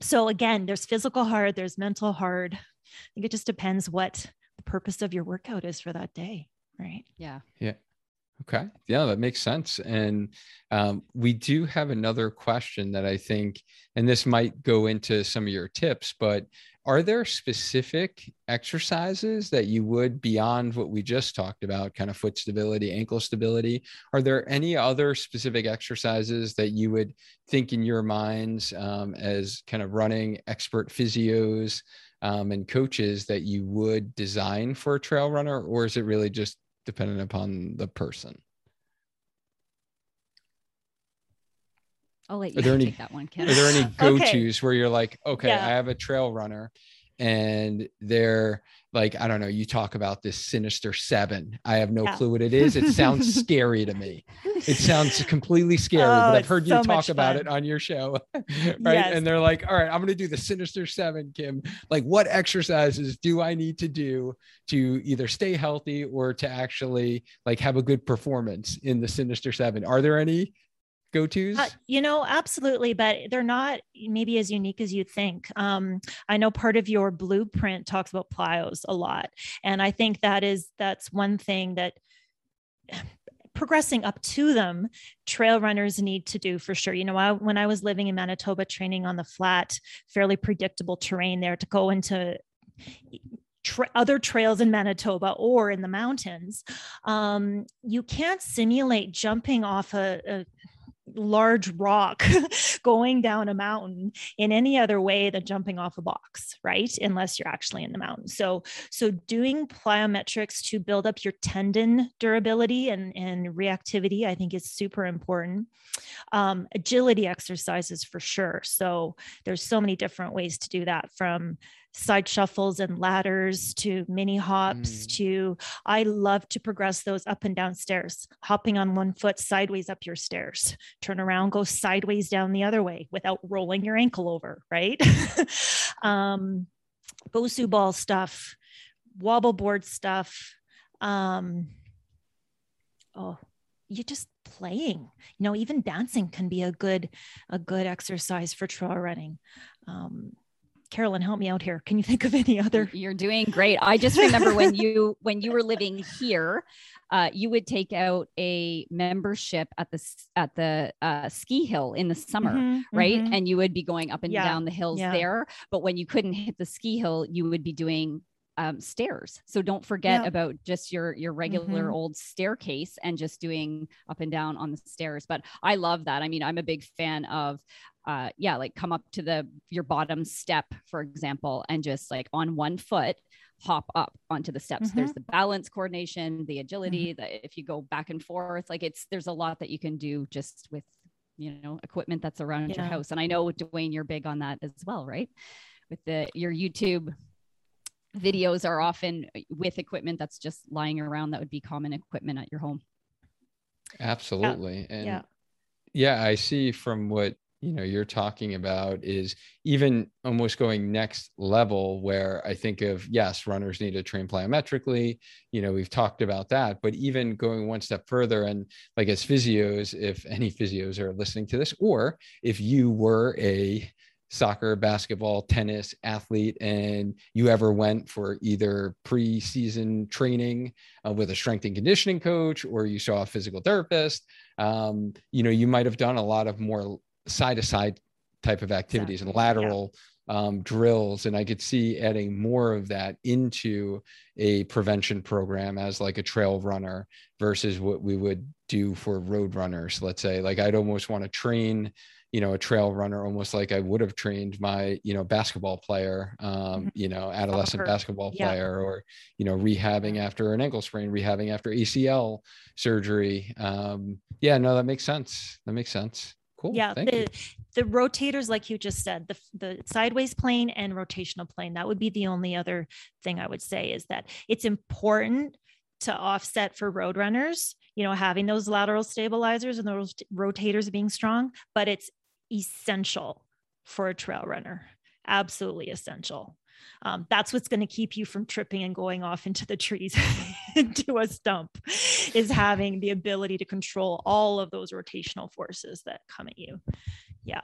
so again, there's physical hard, there's mental hard. I think it just depends what the purpose of your workout is for that day, right? Yeah. Yeah. Okay. Yeah, that makes sense. And um, we do have another question that I think, and this might go into some of your tips, but are there specific exercises that you would, beyond what we just talked about, kind of foot stability, ankle stability? Are there any other specific exercises that you would think in your minds um, as kind of running expert physios um, and coaches that you would design for a trail runner? Or is it really just dependent upon the person. I'll let you are there any, take that one, Ken. Are there any go-tos okay. where you're like, okay, yeah. I have a trail runner and they're like, I don't know, you talk about this sinister seven. I have no yeah. clue what it is. It sounds scary to me. It sounds completely scary, oh, but I've heard you so talk about it on your show. right. Yes. And they're like, all right, I'm going to do the sinister seven, Kim. Like, what exercises do I need to do to either stay healthy or to actually like have a good performance in the sinister seven? Are there any go tos? Uh, you know, absolutely, but they're not maybe as unique as you think. Um, I know part of your blueprint talks about plyos a lot, and I think that is that's one thing that progressing up to them trail runners need to do for sure you know I, when i was living in manitoba training on the flat fairly predictable terrain there to go into Tra- other trails in Manitoba or in the mountains, um, you can't simulate jumping off a, a large rock going down a mountain in any other way than jumping off a box right? Unless you're actually in the mountain. So so doing plyometrics to build up your tendon durability and and reactivity i think is super important. Um, agility exercises for sure. So there's so many different ways to do that from side shuffles and ladders to mini hops mm. to I love to progress those up and down stairs, hopping on one foot sideways up your stairs, turn around, go sideways down the other way without rolling your ankle over, right? um, Bosu ball stuff, wobble board stuff. Um, oh, you just playing you know even dancing can be a good a good exercise for trail running um, Carolyn, help me out here. Can you think of any other? You're doing great. I just remember when you when you were living here, uh, you would take out a membership at the at the uh, ski hill in the summer, mm-hmm, right? Mm-hmm. And you would be going up and yeah, down the hills yeah. there. But when you couldn't hit the ski hill, you would be doing um, stairs. So don't forget yeah. about just your your regular mm-hmm. old staircase and just doing up and down on the stairs. But I love that. I mean, I'm a big fan of uh yeah, like come up to the your bottom step, for example, and just like on one foot hop up onto the steps. Mm-hmm. There's the balance coordination, the agility, mm-hmm. if you go back and forth, like it's there's a lot that you can do just with you know equipment that's around yeah. your house. And I know Duane, you're big on that as well, right? With the your YouTube videos are often eh, with equipment that's just lying around that would be common equipment at your home. Absolutely. Yeah. And yeah. yeah, I see from what you know you're talking about is even almost going next level where i think of yes runners need to train plyometrically you know we've talked about that but even going one step further and like as physios if any physios are listening to this or if you were a soccer basketball tennis athlete and you ever went for either preseason training uh, with a strength and conditioning coach or you saw a physical therapist um, you know you might have done a lot of more side to side type of activities exactly. and lateral yeah. um, drills. And I could see adding more of that into a prevention program as like a trail runner versus what we would do for road runners. Let's say, like, I'd almost want to train you know a trail runner almost like i would have trained my you know basketball player um, mm-hmm. you know adolescent basketball player yeah. or you know rehabbing after an ankle sprain rehabbing after acl surgery um, yeah no that makes sense that makes sense Cool. Yeah. The, the rotators, like you just said, the, the sideways plane and rotational plane, that would be the only other thing I would say is that it's important to offset for road runners, you know, having those lateral stabilizers and those rotators being strong, but it's essential for a trail runner. Absolutely essential. Um, that's what's going to keep you from tripping and going off into the trees into a stump is having the ability to control all of those rotational forces that come at you. Yeah.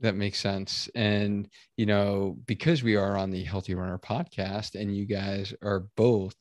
That makes sense. And you know because we are on the healthy runner podcast and you guys are both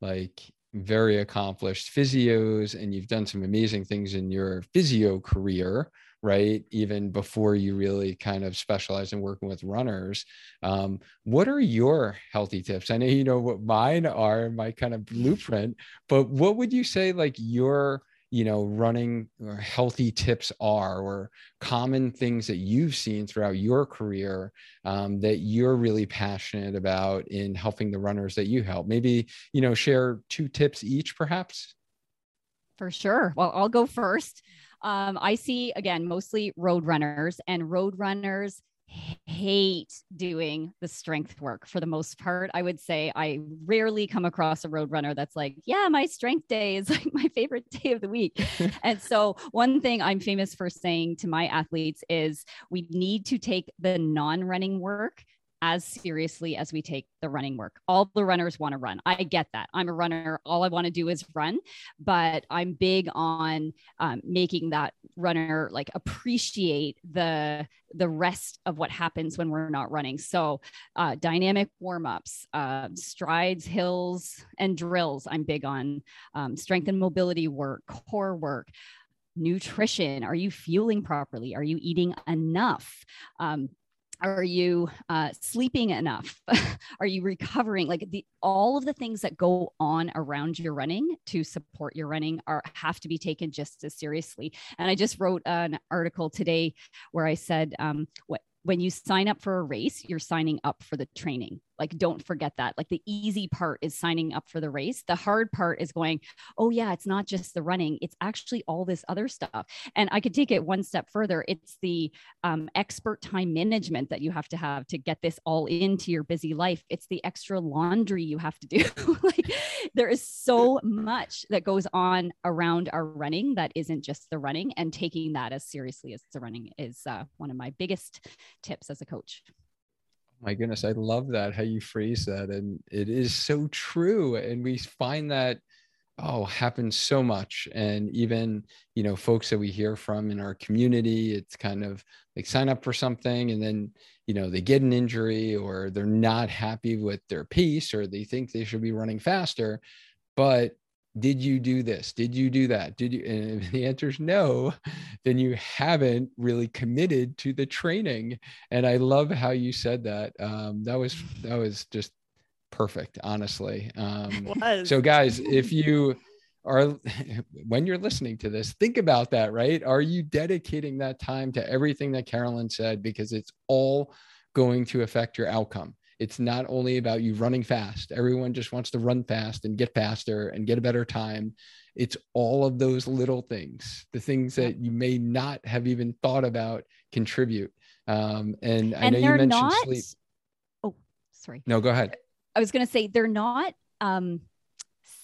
like very accomplished physios and you've done some amazing things in your physio career right? Even before you really kind of specialize in working with runners. Um, what are your healthy tips? I know you know what mine are, my kind of blueprint, but what would you say like your you know running or healthy tips are or common things that you've seen throughout your career um, that you're really passionate about in helping the runners that you help maybe you know share two tips each perhaps for sure well i'll go first um, I see again mostly road runners, and road runners hate doing the strength work for the most part. I would say I rarely come across a road runner that's like, yeah, my strength day is like my favorite day of the week. and so, one thing I'm famous for saying to my athletes is we need to take the non running work as seriously as we take the running work. All the runners want to run. I get that. I'm a runner. All I want to do is run, but I'm big on um, making that runner like appreciate the the rest of what happens when we're not running. So, uh, dynamic warm ups, uh, strides, hills, and drills. I'm big on um, strength and mobility work, core work nutrition are you fueling properly are you eating enough um, are you uh, sleeping enough? Are you recovering? Like the all of the things that go on around your running to support your running are have to be taken just as seriously. And i just wrote an article today where i said um, what when you sign up for a race, you're signing up for the training. Like, don't forget that. Like, the easy part is signing up for the race. The hard part is going, oh, yeah, it's not just the running, it's actually all this other stuff. And I could take it one step further. It's the um, expert time management that you have to have to get this all into your busy life. It's the extra laundry you have to do. like, there is so much that goes on around our running that isn't just the running, and taking that as seriously as the running is uh, one of my biggest tips as a coach. My goodness, I love that how you phrase that. And it is so true. And we find that oh happens so much and even you know folks that we hear from in our community it's kind of like sign up for something and then you know they get an injury or they're not happy with their pace or they think they should be running faster but did you do this did you do that did you and if the answer is no then you haven't really committed to the training and i love how you said that um, that was that was just perfect, honestly. Um, so, guys, if you are, when you're listening to this, think about that, right? Are you dedicating that time to everything that Carolyn said? Because it's all going to affect your outcome. It's not only about you running fast. Everyone just wants to run fast and get faster and get a better time. It's all of those little things, the things that you may not have even thought about contribute. Um, and, and I know you mentioned not... sleep. Oh, sorry. No, go ahead. I was going to say they're not um,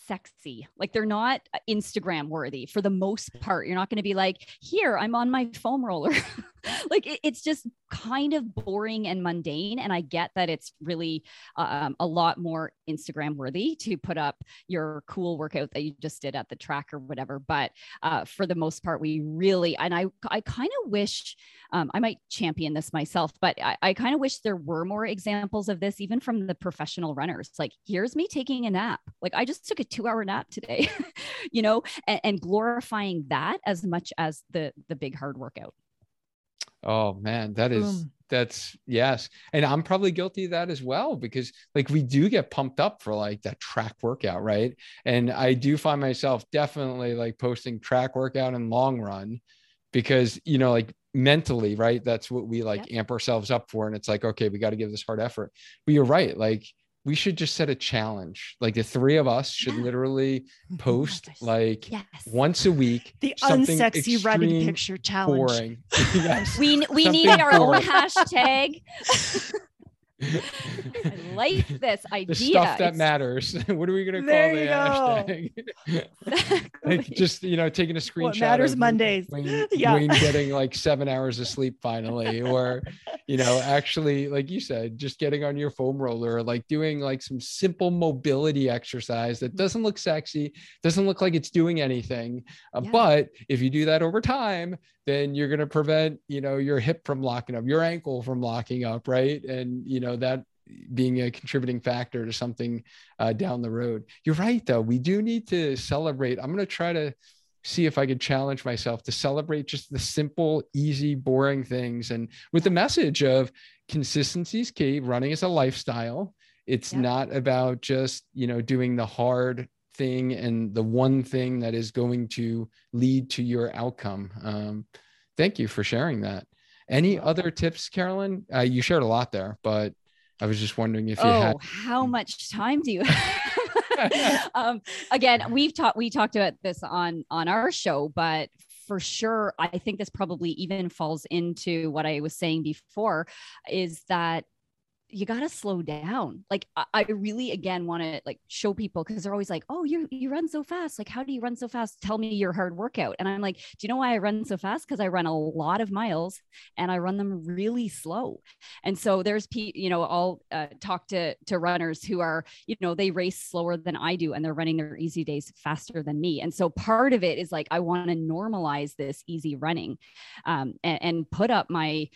sexy. Like they're not Instagram worthy for the most part. You're not going to be like, here, I'm on my foam roller. like it, it's just kind of boring and mundane. And I get that it's really um, a lot more Instagram worthy to put up your cool workout that you just did at the track or whatever. But uh, for the most part, we really, and I, I kind of wish, um, I might champion this myself, but I, I kind of wish there were more examples of this, even from the professional runners. Like, here's me taking a nap. Like, I just took a two hour nap today, you know, and, and glorifying that as much as the the big hard workout. Oh man, that is Boom. that's yes. And I'm probably guilty of that as well because like we do get pumped up for like that track workout, right? And I do find myself definitely like posting track workout and long run because you know like mentally, right? That's what we like yep. amp ourselves up for and it's like okay, we got to give this hard effort. But you're right, like we should just set a challenge. Like the three of us should yeah. literally post oh like yes. once a week. The unsexy running picture challenge. Boring. yes. We we something need our boring. own hashtag. I like this idea. The stuff that it's... matters. what are we going to call the hashtag? like just you know taking a screenshot. What matters Mondays. Wayne, yeah. Wayne getting like seven hours of sleep finally, or you know actually like you said, just getting on your foam roller, like doing like some simple mobility exercise that doesn't look sexy, doesn't look like it's doing anything, uh, yeah. but if you do that over time, then you're going to prevent you know your hip from locking up, your ankle from locking up, right? And you know know that being a contributing factor to something uh, down the road. You're right, though. We do need to celebrate. I'm going to try to see if I could challenge myself to celebrate just the simple, easy, boring things. And with the message of consistency is key, running is a lifestyle. It's yeah. not about just, you know, doing the hard thing and the one thing that is going to lead to your outcome. Um, thank you for sharing that. Any other tips, Carolyn? Uh, you shared a lot there, but I was just wondering if you oh, had. how much time do you have? um, again, we've talked we talked about this on on our show, but for sure, I think this probably even falls into what I was saying before, is that you got to slow down. Like I, really again want to like show people because they're always like, "Oh, you you run so fast. Like how do you run so fast? Tell me your hard workout." And I'm like, "Do you know why I run so fast? Cuz I run a lot of miles and I run them really slow." And so there's Pete, you know, I'll uh, talk to to runners who are, you know, they race slower than I do and they're running their easy days faster than me. And so part of it is like I want to normalize this easy running um, and, and put up my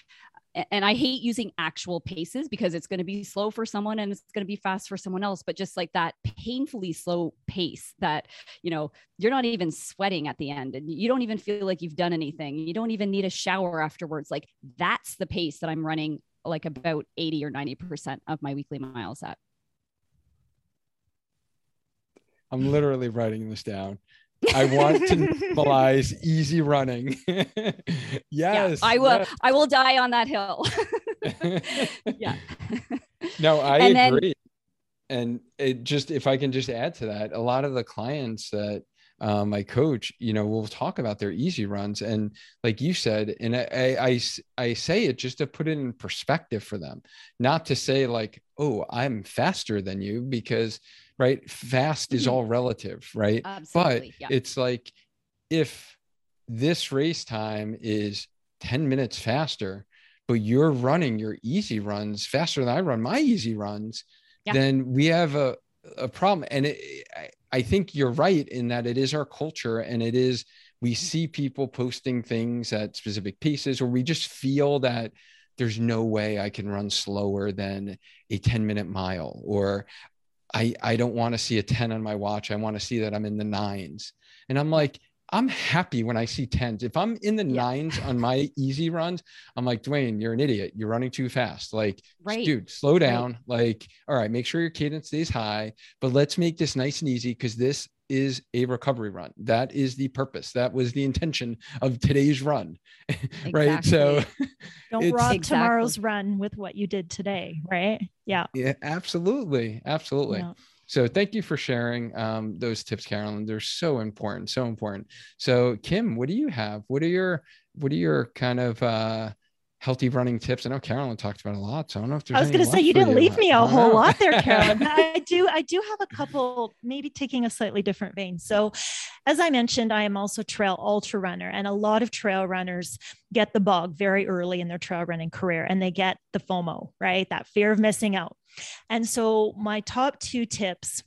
and I hate using actual paces because it's going to be slow for someone and it's going to be fast for someone else. But just like that painfully slow pace that, you know, you're not even sweating at the end and you don't even feel like you've done anything. You don't even need a shower afterwards. Like that's the pace that I'm running like about 80 or 90% of my weekly miles at. I'm literally writing this down. I want to normalize easy running. yes, yeah, I will. Yes. I will die on that hill. yeah. No, I and agree. Then, and it just if I can just add to that, a lot of the clients that um, I coach, you know, will talk about their easy runs, and like you said, and I, I I say it just to put it in perspective for them, not to say like, oh, I'm faster than you, because right fast mm-hmm. is all relative right Absolutely. but yeah. it's like if this race time is 10 minutes faster but you're running your easy runs faster than i run my easy runs yeah. then we have a, a problem and it, I, I think you're right in that it is our culture and it is we see people posting things at specific pieces or we just feel that there's no way I can run slower than a 10 minute mile or I I don't want to see a 10 on my watch. I want to see that I'm in the nines. And I'm like, I'm happy when I see tens. If I'm in the yeah. nines on my easy runs, I'm like, Duane, you're an idiot. You're running too fast. Like, right. dude, slow down. Right. Like, all right, make sure your cadence stays high, but let's make this nice and easy because this is a recovery run. That is the purpose. That was the intention of today's run. Exactly. right. So don't rob exactly. tomorrow's run with what you did today. Right. Yeah. Yeah, absolutely. Absolutely. Yeah. So thank you for sharing um, those tips, Carolyn. They're so important, so important. So Kim, what do you have? What are your what are your kind of uh, healthy running tips? I know Carolyn talked about a lot, so I don't know if there's. I was going to say you didn't you. leave me a whole know. lot there, Carolyn. I do. I do have a couple, maybe taking a slightly different vein. So, as I mentioned, I am also trail ultra runner, and a lot of trail runners get the bug very early in their trail running career, and they get the FOMO, right? That fear of missing out. And so, my top two tips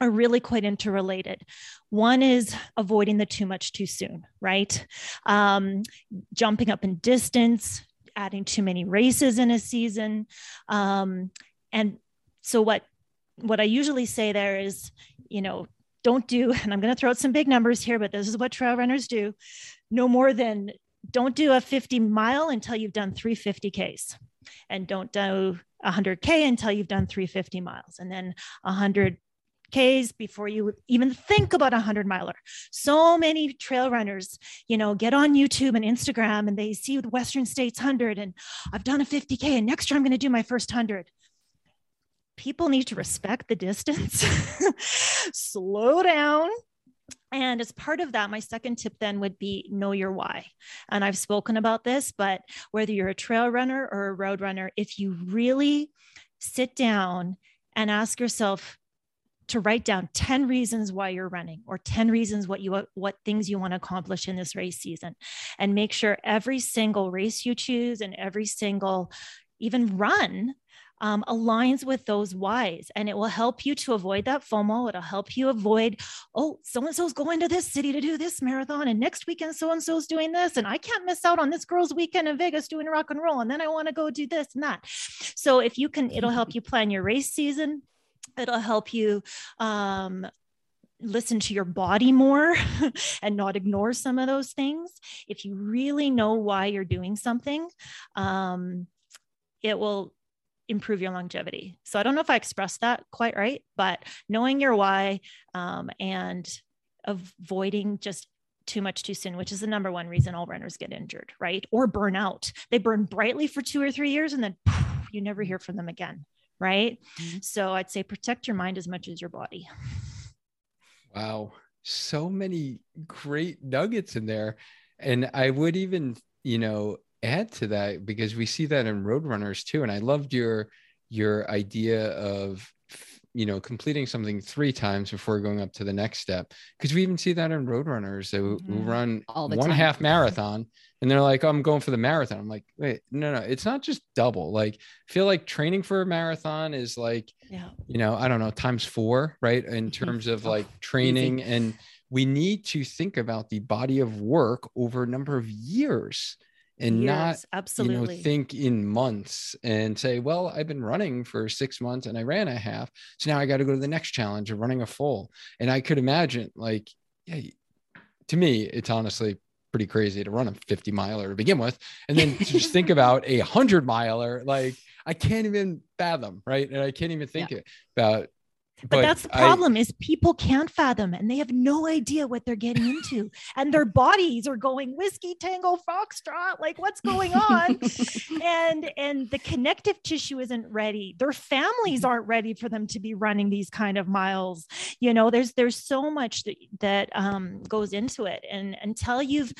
are really quite interrelated. One is avoiding the too much too soon, right? Um, jumping up in distance, adding too many races in a season. Um, and so, what what I usually say there is, you know, don't do, and I'm going to throw out some big numbers here, but this is what trail runners do. No more than don't do a 50 mile until you've done 350 Ks. And don't do 100K until you've done 350 miles. And then 100 Ks before you even think about a 100 miler. So many trail runners, you know, get on YouTube and Instagram and they see the Western States 100 and I've done a 50K and next year I'm going to do my first 100. People need to respect the distance, slow down, and as part of that, my second tip then would be know your why. And I've spoken about this, but whether you're a trail runner or a road runner, if you really sit down and ask yourself to write down 10 reasons why you're running or 10 reasons what you what things you want to accomplish in this race season and make sure every single race you choose and every single even run um, aligns with those whys and it will help you to avoid that FOMO. It'll help you avoid, oh, so and so's going to this city to do this marathon, and next weekend so and so's doing this, and I can't miss out on this girl's weekend in Vegas doing rock and roll, and then I want to go do this and that. So if you can, it'll help you plan your race season. It'll help you um, listen to your body more and not ignore some of those things. If you really know why you're doing something, um, it will improve your longevity. So I don't know if I expressed that quite right, but knowing your why um, and avoiding just too much too soon, which is the number one reason all runners get injured, right? Or burn out. They burn brightly for two or three years and then poof, you never hear from them again, right? Mm-hmm. So I'd say protect your mind as much as your body. Wow. So many great nuggets in there. And I would even, you know, add to that because we see that in roadrunners too and i loved your your idea of you know completing something three times before going up to the next step because we even see that in roadrunners who, mm-hmm. who run one time. half marathon and they're like oh, i'm going for the marathon i'm like wait no no it's not just double like I feel like training for a marathon is like yeah. you know i don't know times four right in terms of like training and we need to think about the body of work over a number of years and Years, not absolutely you know think in months and say well i've been running for six months and i ran a half so now i got to go to the next challenge of running a full. And i could imagine like yeah to me it's honestly pretty crazy to run a 50 miler to begin with and then to just think about a 100 miler like i can't even fathom right? And i can't even think yeah. about but, but that's the problem I, is people can't fathom and they have no idea what they're getting into. And their bodies are going whiskey tango foxtrot like what's going on? And and the connective tissue isn't ready. Their families aren't ready for them to be running these kind of miles. You know there's there's so much that, that um, goes into it. And until you've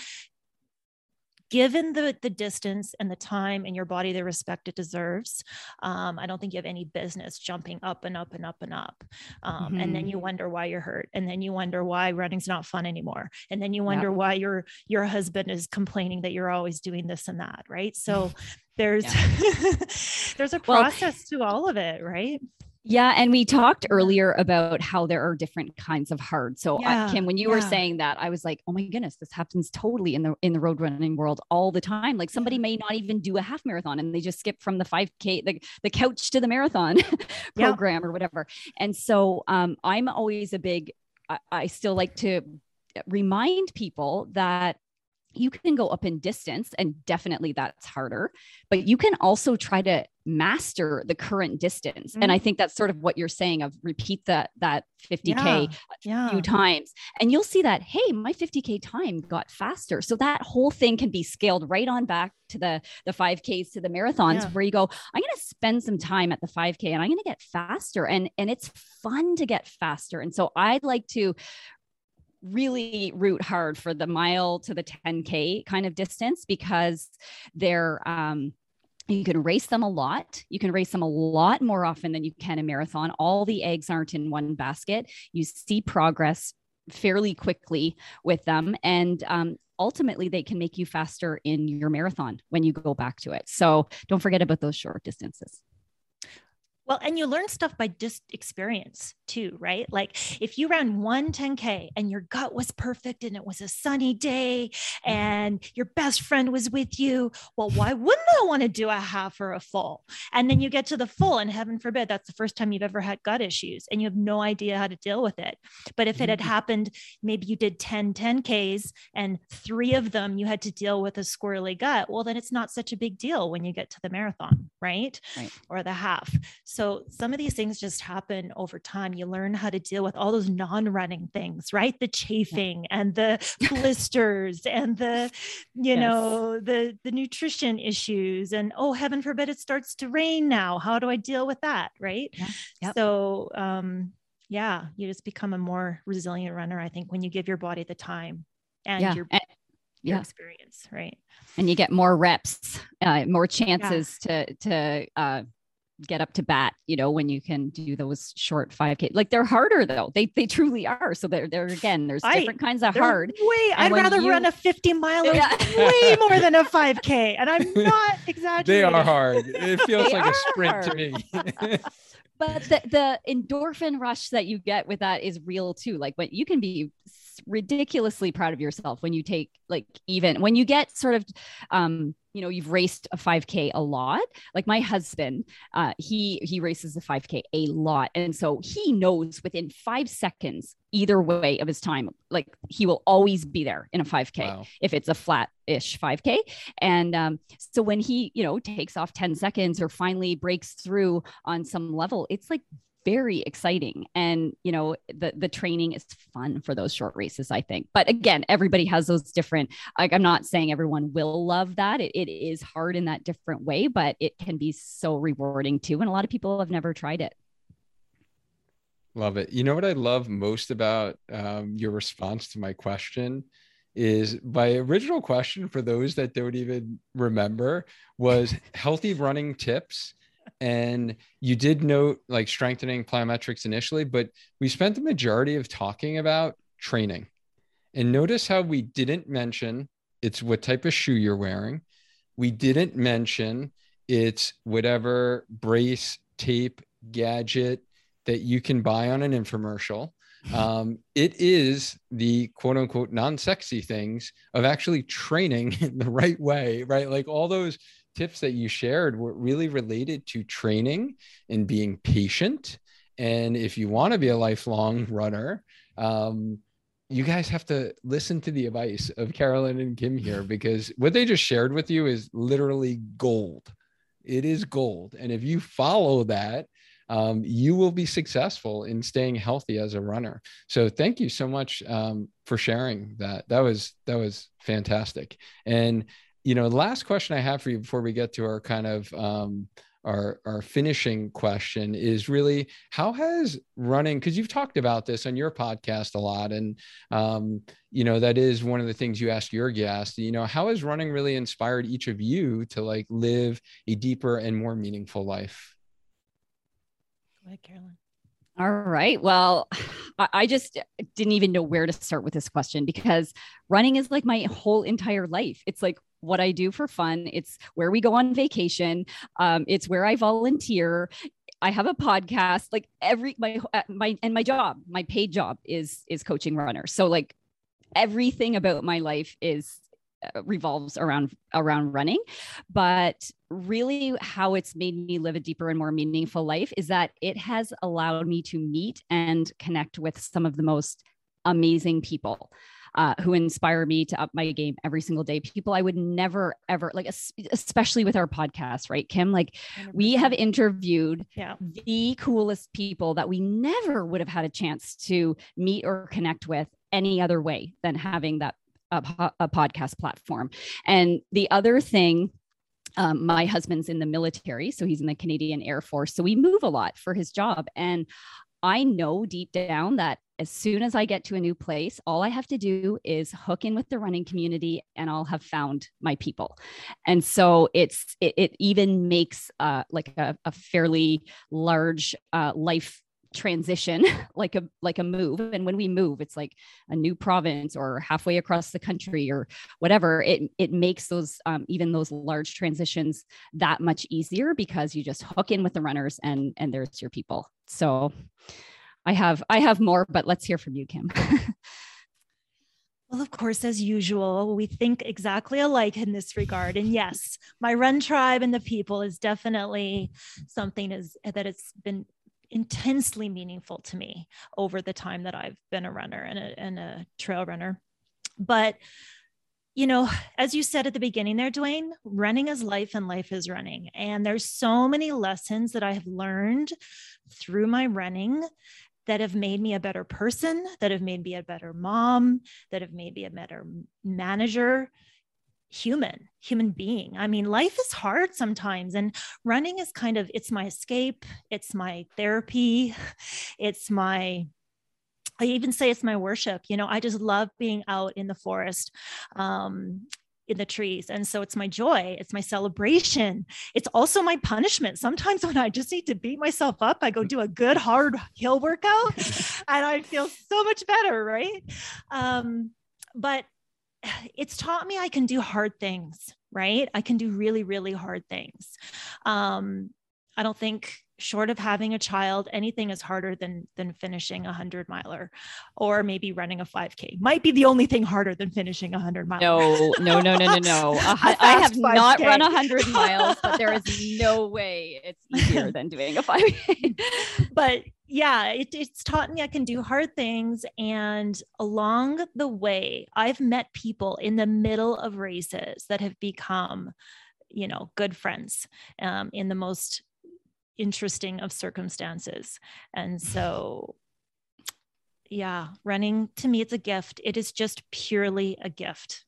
given the the distance and the time and your body the respect it deserves um, i don't think you have any business jumping up and up and up and up um, mm-hmm. and then mm-hmm. you wonder why you're hurt and then you wonder why running's not fun anymore and then you wonder why your your husband is complaining that you're always doing this and that right so there's there's a process well, to all of it right Yeah, and we talked earlier about how there are different kinds of hard. So, Yeah, Kim, when you yeah. were saying that, I was like, "Oh my goodness, this happens totally in the in the road running world all the time." Like somebody may not even do a half marathon, and they just skip from the five k the the couch to the marathon Yeah. program or whatever. And so, um, I'm always a big. I, I still like to remind people that you can go up in distance and definitely that's harder but you can also try to master the current distance. And i mm-hmm. think that's sort of what you're saying of repeat that that 50k Yeah. a few times. And you'll see that hey my 50k time got faster. So that whole thing can be scaled right on back to the the 5ks to the marathons Yeah. where you go i'm going to spend some time at the 5k and i'm going to get faster. And and it's fun to get faster. And so I'd like to really root hard for the mile to the 10k kind of distance because they're um you can race them a lot. You can race them a lot more often than you can a marathon. All the eggs aren't in one basket. You see progress fairly quickly with them. And um, ultimately, they can make you faster in your marathon when you go back to it. So don't forget about those short distances. Well, and you learn stuff by just experience too, right? Like if you ran one 10K and your gut was perfect and it was a sunny day and your best friend was with you, well, why wouldn't I want to do a half or a full? And then you get to the full, and heaven forbid, that's the first time you've ever had gut issues and you have no idea how to deal with it. But if it had Mhm. happened, maybe you did 10 10Ks and three of them you had to deal with a squirrely gut, well, then it's not such a big deal when you get to the marathon, right? Right. Or the half. So some of these things just happen over time. You learn how to deal with all those non-running things, right? The chafing and the blisters and the, you Yes. know, the the nutrition issues and oh heaven forbid it starts to rain now. How do I deal with that? Right. Yeah. Yep. So um yeah, you just become a more resilient runner, I think, when you give your body the time and yeah. your, And, your yeah. experience, right? and you get more reps, uh, more chances to to uh, get up to bat. You know, when you can do those short 5K. Like they're harder though. They they truly are. So they're they're again, there's I- different kinds of hard. Way, I'd rather you- run a 50 mile Yeah. way more than a 5K. And I'm not exaggerating. They are hard. It feels like a are sprint to me. but the, the endorphin rush that you get with that is real too like when you can be ridiculously proud of yourself when you take like even when you get sort of um you know you've raced a 5k a lot. Like my husband uh he he races a 5k a lot. And so he knows within 5 seconds either way of his time like he will always be there in a 5k Wow. if it's a flat-ish 5k and um, so when he you know takes off 10 seconds or finally breaks through on some level it's like very exciting and you know the the training is fun for those short races i think but again everybody has those different like i'm not saying everyone will love that it, it is hard in that different way but it can be so rewarding too and a lot of people have never tried it Love it. You know what I love most about um, your response to my question is my original question for those that don't even remember was healthy running tips. And you did note like strengthening plyometrics initially, but we spent the majority of talking about training. And notice how we didn't mention it's what type of shoe you're wearing. We didn't mention it's whatever brace, tape, gadget, that you can buy on an infomercial. Um, it is the quote unquote non sexy things of actually training in the right way, right? Like all those tips that you shared were really related to training and being patient. And if you want to be a lifelong runner, um, you guys have to listen to the advice of Carolyn and Kim here because what they just shared with you is literally gold. It is gold. And if you follow that, um, you will be successful in staying healthy as a runner. So thank you so much um, for sharing that. That was that was fantastic. And you know, the last question I have for you before we get to our kind of um, our our finishing question is really how has running because you've talked about this on your podcast a lot and um, you know that is one of the things you ask your guests you know how has running really inspired each of you to like live a deeper and more meaningful life Go ahead, Carolyn. All right. Well, I, I just didn't even know where to start with this question because running is like my whole entire life. It's like what I do for fun. It's where we go on vacation. Um, it's where I volunteer. I have a podcast. Like every my uh, my and my job, my paid job is is coaching runners. So like everything about my life is uh, revolves around around running but really how it's made me live a deeper and more meaningful life is that it has allowed me to meet and connect with some of the most amazing people uh, who inspire me to up my game every single day. People I would never ever like, especially with our podcast, right, Kim? Like 100%. we have interviewed yeah. the coolest people that we never would have had a chance to meet or connect with any other way than having that a, a podcast platform. And the other thing um, my husband's in the military, so he's in the Canadian Air Force. So we move a lot for his job. And I know deep down that as soon as I get to a new place, all I have to do is hook in with the running community and I'll have found my people. And so it's, it, it even makes uh, like a, a fairly large uh, life transition like a like a move. And when we move it's like a new province or halfway across the country or whatever. It it makes those um, even those large transitions that much easier because you just hook in with the runners and and there's your people. So I have I have more, but let's hear from you, Kim. Well, of course, as usual, we think exactly alike in this regard. And yes, my run tribe and the people is definitely something is that it's been intensely meaningful to me over the time that I've been a runner and a, and a trail runner. But you know, as you said at the beginning there, Duane, running is life and life is running. And there's so many lessons that I have learned through my running that have made me a better person, that have made me a better mom, that have made me a better manager, human, human being. I mean, life is hard sometimes, and running is kind of it's my escape, it's my therapy, it's my I even say it's my worship. You know, I just love being out in the forest. Um, in the trees. And so it's my joy, it's my celebration. It's also my punishment. Sometimes when I just need to beat myself up, I go do a good hard hill workout and I feel so much better, right? Um, but it's taught me I can do hard things, right? I can do really, really hard things. Um, I don't think short of having a child, anything is harder than than finishing a hundred miler, or maybe running a 5K. Might be the only thing harder than finishing a hundred miles. No, no, no, no, no, no. I have 5K. not run a hundred miles, but there is no way it's easier than doing a 5K. but yeah, it, it's taught me I can do hard things. And along the way, I've met people in the middle of races that have become you know good friends um, in the most interesting of circumstances. And so, yeah, running to me, it's a gift. It is just purely a gift.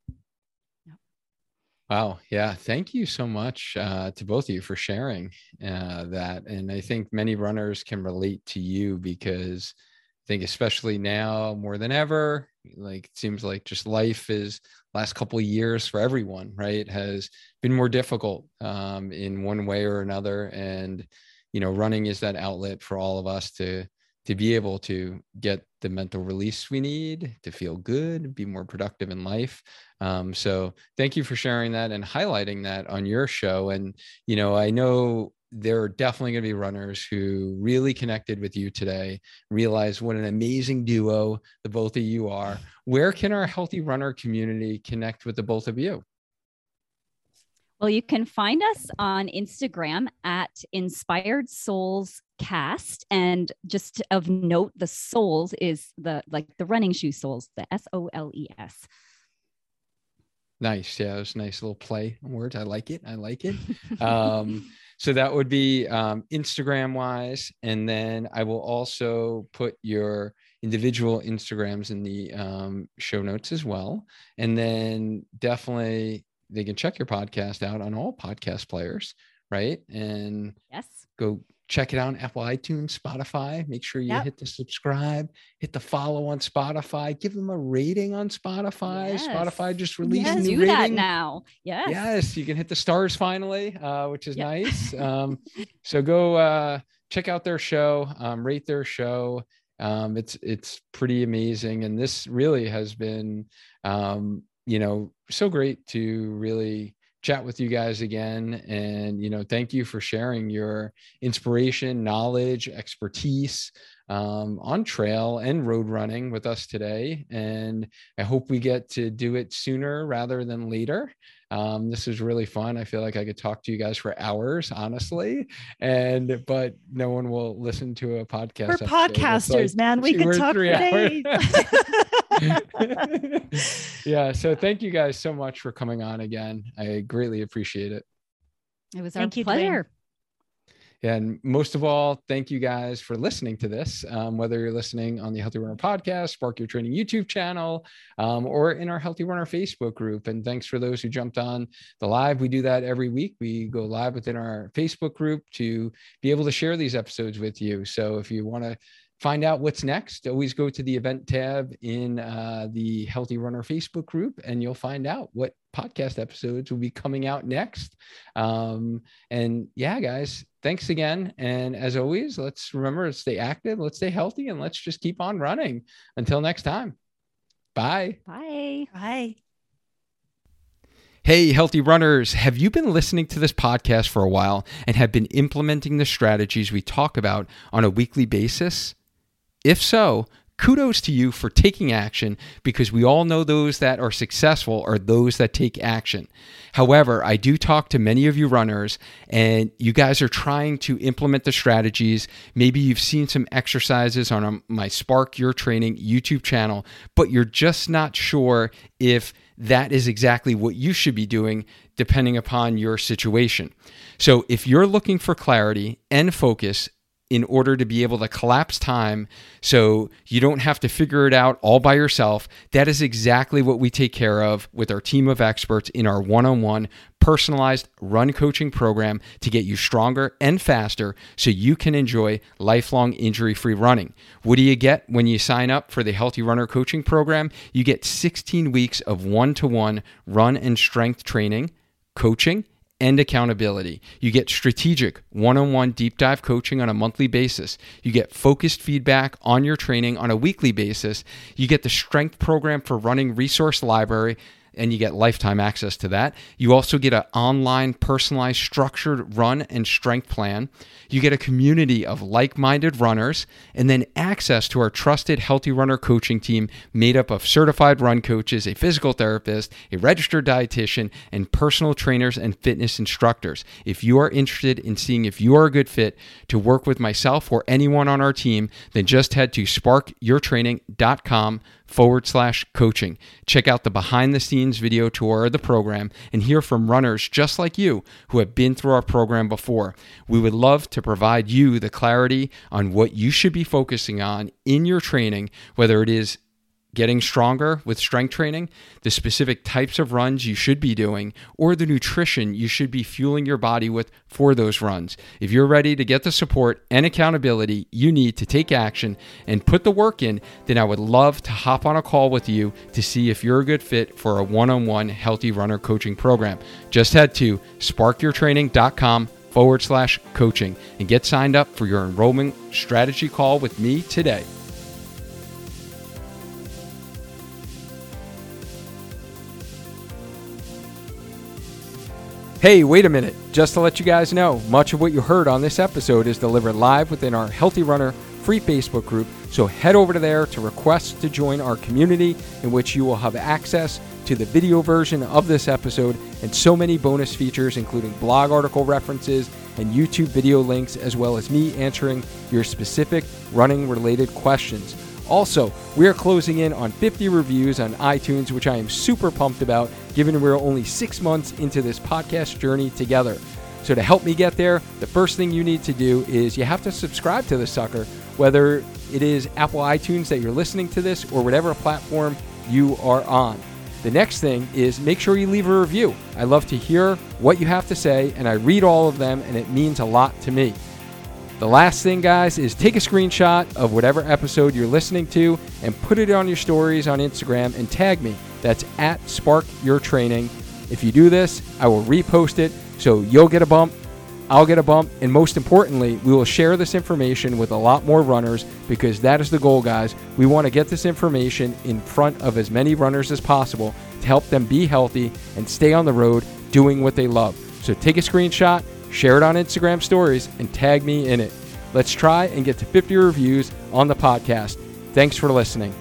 Wow. Yeah. Thank you so much uh, to both of you for sharing uh, that. And I think many runners can relate to you because I think, especially now more than ever, like it seems like just life is last couple of years for everyone, right? Has been more difficult um, in one way or another. And you know running is that outlet for all of us to to be able to get the mental release we need to feel good be more productive in life. Um, so thank you for sharing that and highlighting that on your show. And you know i know there are definitely going to be runners who really connected with you today realize what an amazing duo the both of you are. Where can our healthy runner community connect with the both of you well, you can find us on Instagram at Inspired Soles Cast. And just of note, the soles is the like the running shoe soles, the S O L E S. Nice. Yeah, it was a nice little play on words. I like it. I like it. um, so that would be um, Instagram wise. And then I will also put your individual Instagrams in the um, show notes as well. And then definitely they can check your podcast out on all podcast players, right? And yes, go check it out on Apple iTunes, Spotify. Make sure you yep. hit the subscribe, hit the follow on Spotify, give them a rating on Spotify. Yes. Spotify just released yes, new do rating. that now. Yes. Yes, you can hit the stars finally, uh, which is yep. nice. Um, so go uh, check out their show, um, rate their show. Um, it's it's pretty amazing, and this really has been um, you know, so great to really chat with you guys again. And, you know, thank you for sharing your inspiration, knowledge, expertise um, on trail and road running with us today. And I hope we get to do it sooner rather than later. Um, this was really fun. I feel like I could talk to you guys for hours, honestly. And but no one will listen to a podcast. We're podcasters, like man. We could talk for days. yeah. So thank you guys so much for coming on again. I greatly appreciate it. It was thank our pleasure. And most of all, thank you guys for listening to this. Um, whether you're listening on the Healthy Runner podcast, Spark Your Training YouTube channel, um, or in our Healthy Runner Facebook group. And thanks for those who jumped on the live. We do that every week. We go live within our Facebook group to be able to share these episodes with you. So if you want to find out what's next, always go to the event tab in uh, the Healthy Runner Facebook group and you'll find out what podcast episodes will be coming out next. Um, and yeah, guys, thanks again. And as always, let's remember to stay active, let's stay healthy, and let's just keep on running. Until next time, bye. Bye. Bye. Hey, healthy runners, have you been listening to this podcast for a while and have been implementing the strategies we talk about on a weekly basis? If so, kudos to you for taking action because we all know those that are successful are those that take action. However, I do talk to many of you runners and you guys are trying to implement the strategies. Maybe you've seen some exercises on um, my Spark Your Training YouTube channel, but you're just not sure if that is exactly what you should be doing depending upon your situation. So, if you're looking for clarity and focus in order to be able to collapse time so you don't have to figure it out all by yourself. That is exactly what we take care of with our team of experts in our one on one personalized run coaching program to get you stronger and faster so you can enjoy lifelong injury free running. What do you get when you sign up for the Healthy Runner Coaching Program? You get 16 weeks of one to one run and strength training, coaching, and accountability. You get strategic one on one deep dive coaching on a monthly basis. You get focused feedback on your training on a weekly basis. You get the strength program for running resource library and you get lifetime access to that. You also get an online, personalized, structured run and strength plan. You get a community of like minded runners, and then access to our trusted Healthy Runner coaching team made up of certified run coaches, a physical therapist, a registered dietitian, and personal trainers and fitness instructors. If you are interested in seeing if you are a good fit to work with myself or anyone on our team, then just head to sparkyourtraining.com forward slash coaching. Check out the behind the scenes video tour of the program and hear from runners just like you who have been through our program before. We would love to provide you the clarity on what you should be focusing on in your training, whether it is getting stronger with strength training, the specific types of runs you should be doing, or the nutrition you should be fueling your body with for those runs. If you're ready to get the support and accountability you need to take action and put the work in, then I would love to hop on a call with you to see if you're a good fit for a one on one healthy runner coaching program. Just head to sparkyourtraining.com forward slash coaching and get signed up for your enrollment strategy call with me today. Hey, wait a minute. Just to let you guys know, much of what you heard on this episode is delivered live within our Healthy Runner free Facebook group. So head over to there to request to join our community, in which you will have access to the video version of this episode and so many bonus features, including blog article references and YouTube video links, as well as me answering your specific running related questions. Also, we are closing in on 50 reviews on iTunes, which I am super pumped about, given we're only six months into this podcast journey together. So, to help me get there, the first thing you need to do is you have to subscribe to the sucker, whether it is Apple iTunes that you're listening to this or whatever platform you are on. The next thing is make sure you leave a review. I love to hear what you have to say, and I read all of them, and it means a lot to me. The last thing, guys, is take a screenshot of whatever episode you're listening to and put it on your stories on Instagram and tag me. That's at Spark Your Training. If you do this, I will repost it so you'll get a bump, I'll get a bump, and most importantly, we will share this information with a lot more runners because that is the goal, guys. We want to get this information in front of as many runners as possible to help them be healthy and stay on the road doing what they love. So take a screenshot, share it on Instagram stories, and tag me in it. Let's try and get to 50 reviews on the podcast. Thanks for listening.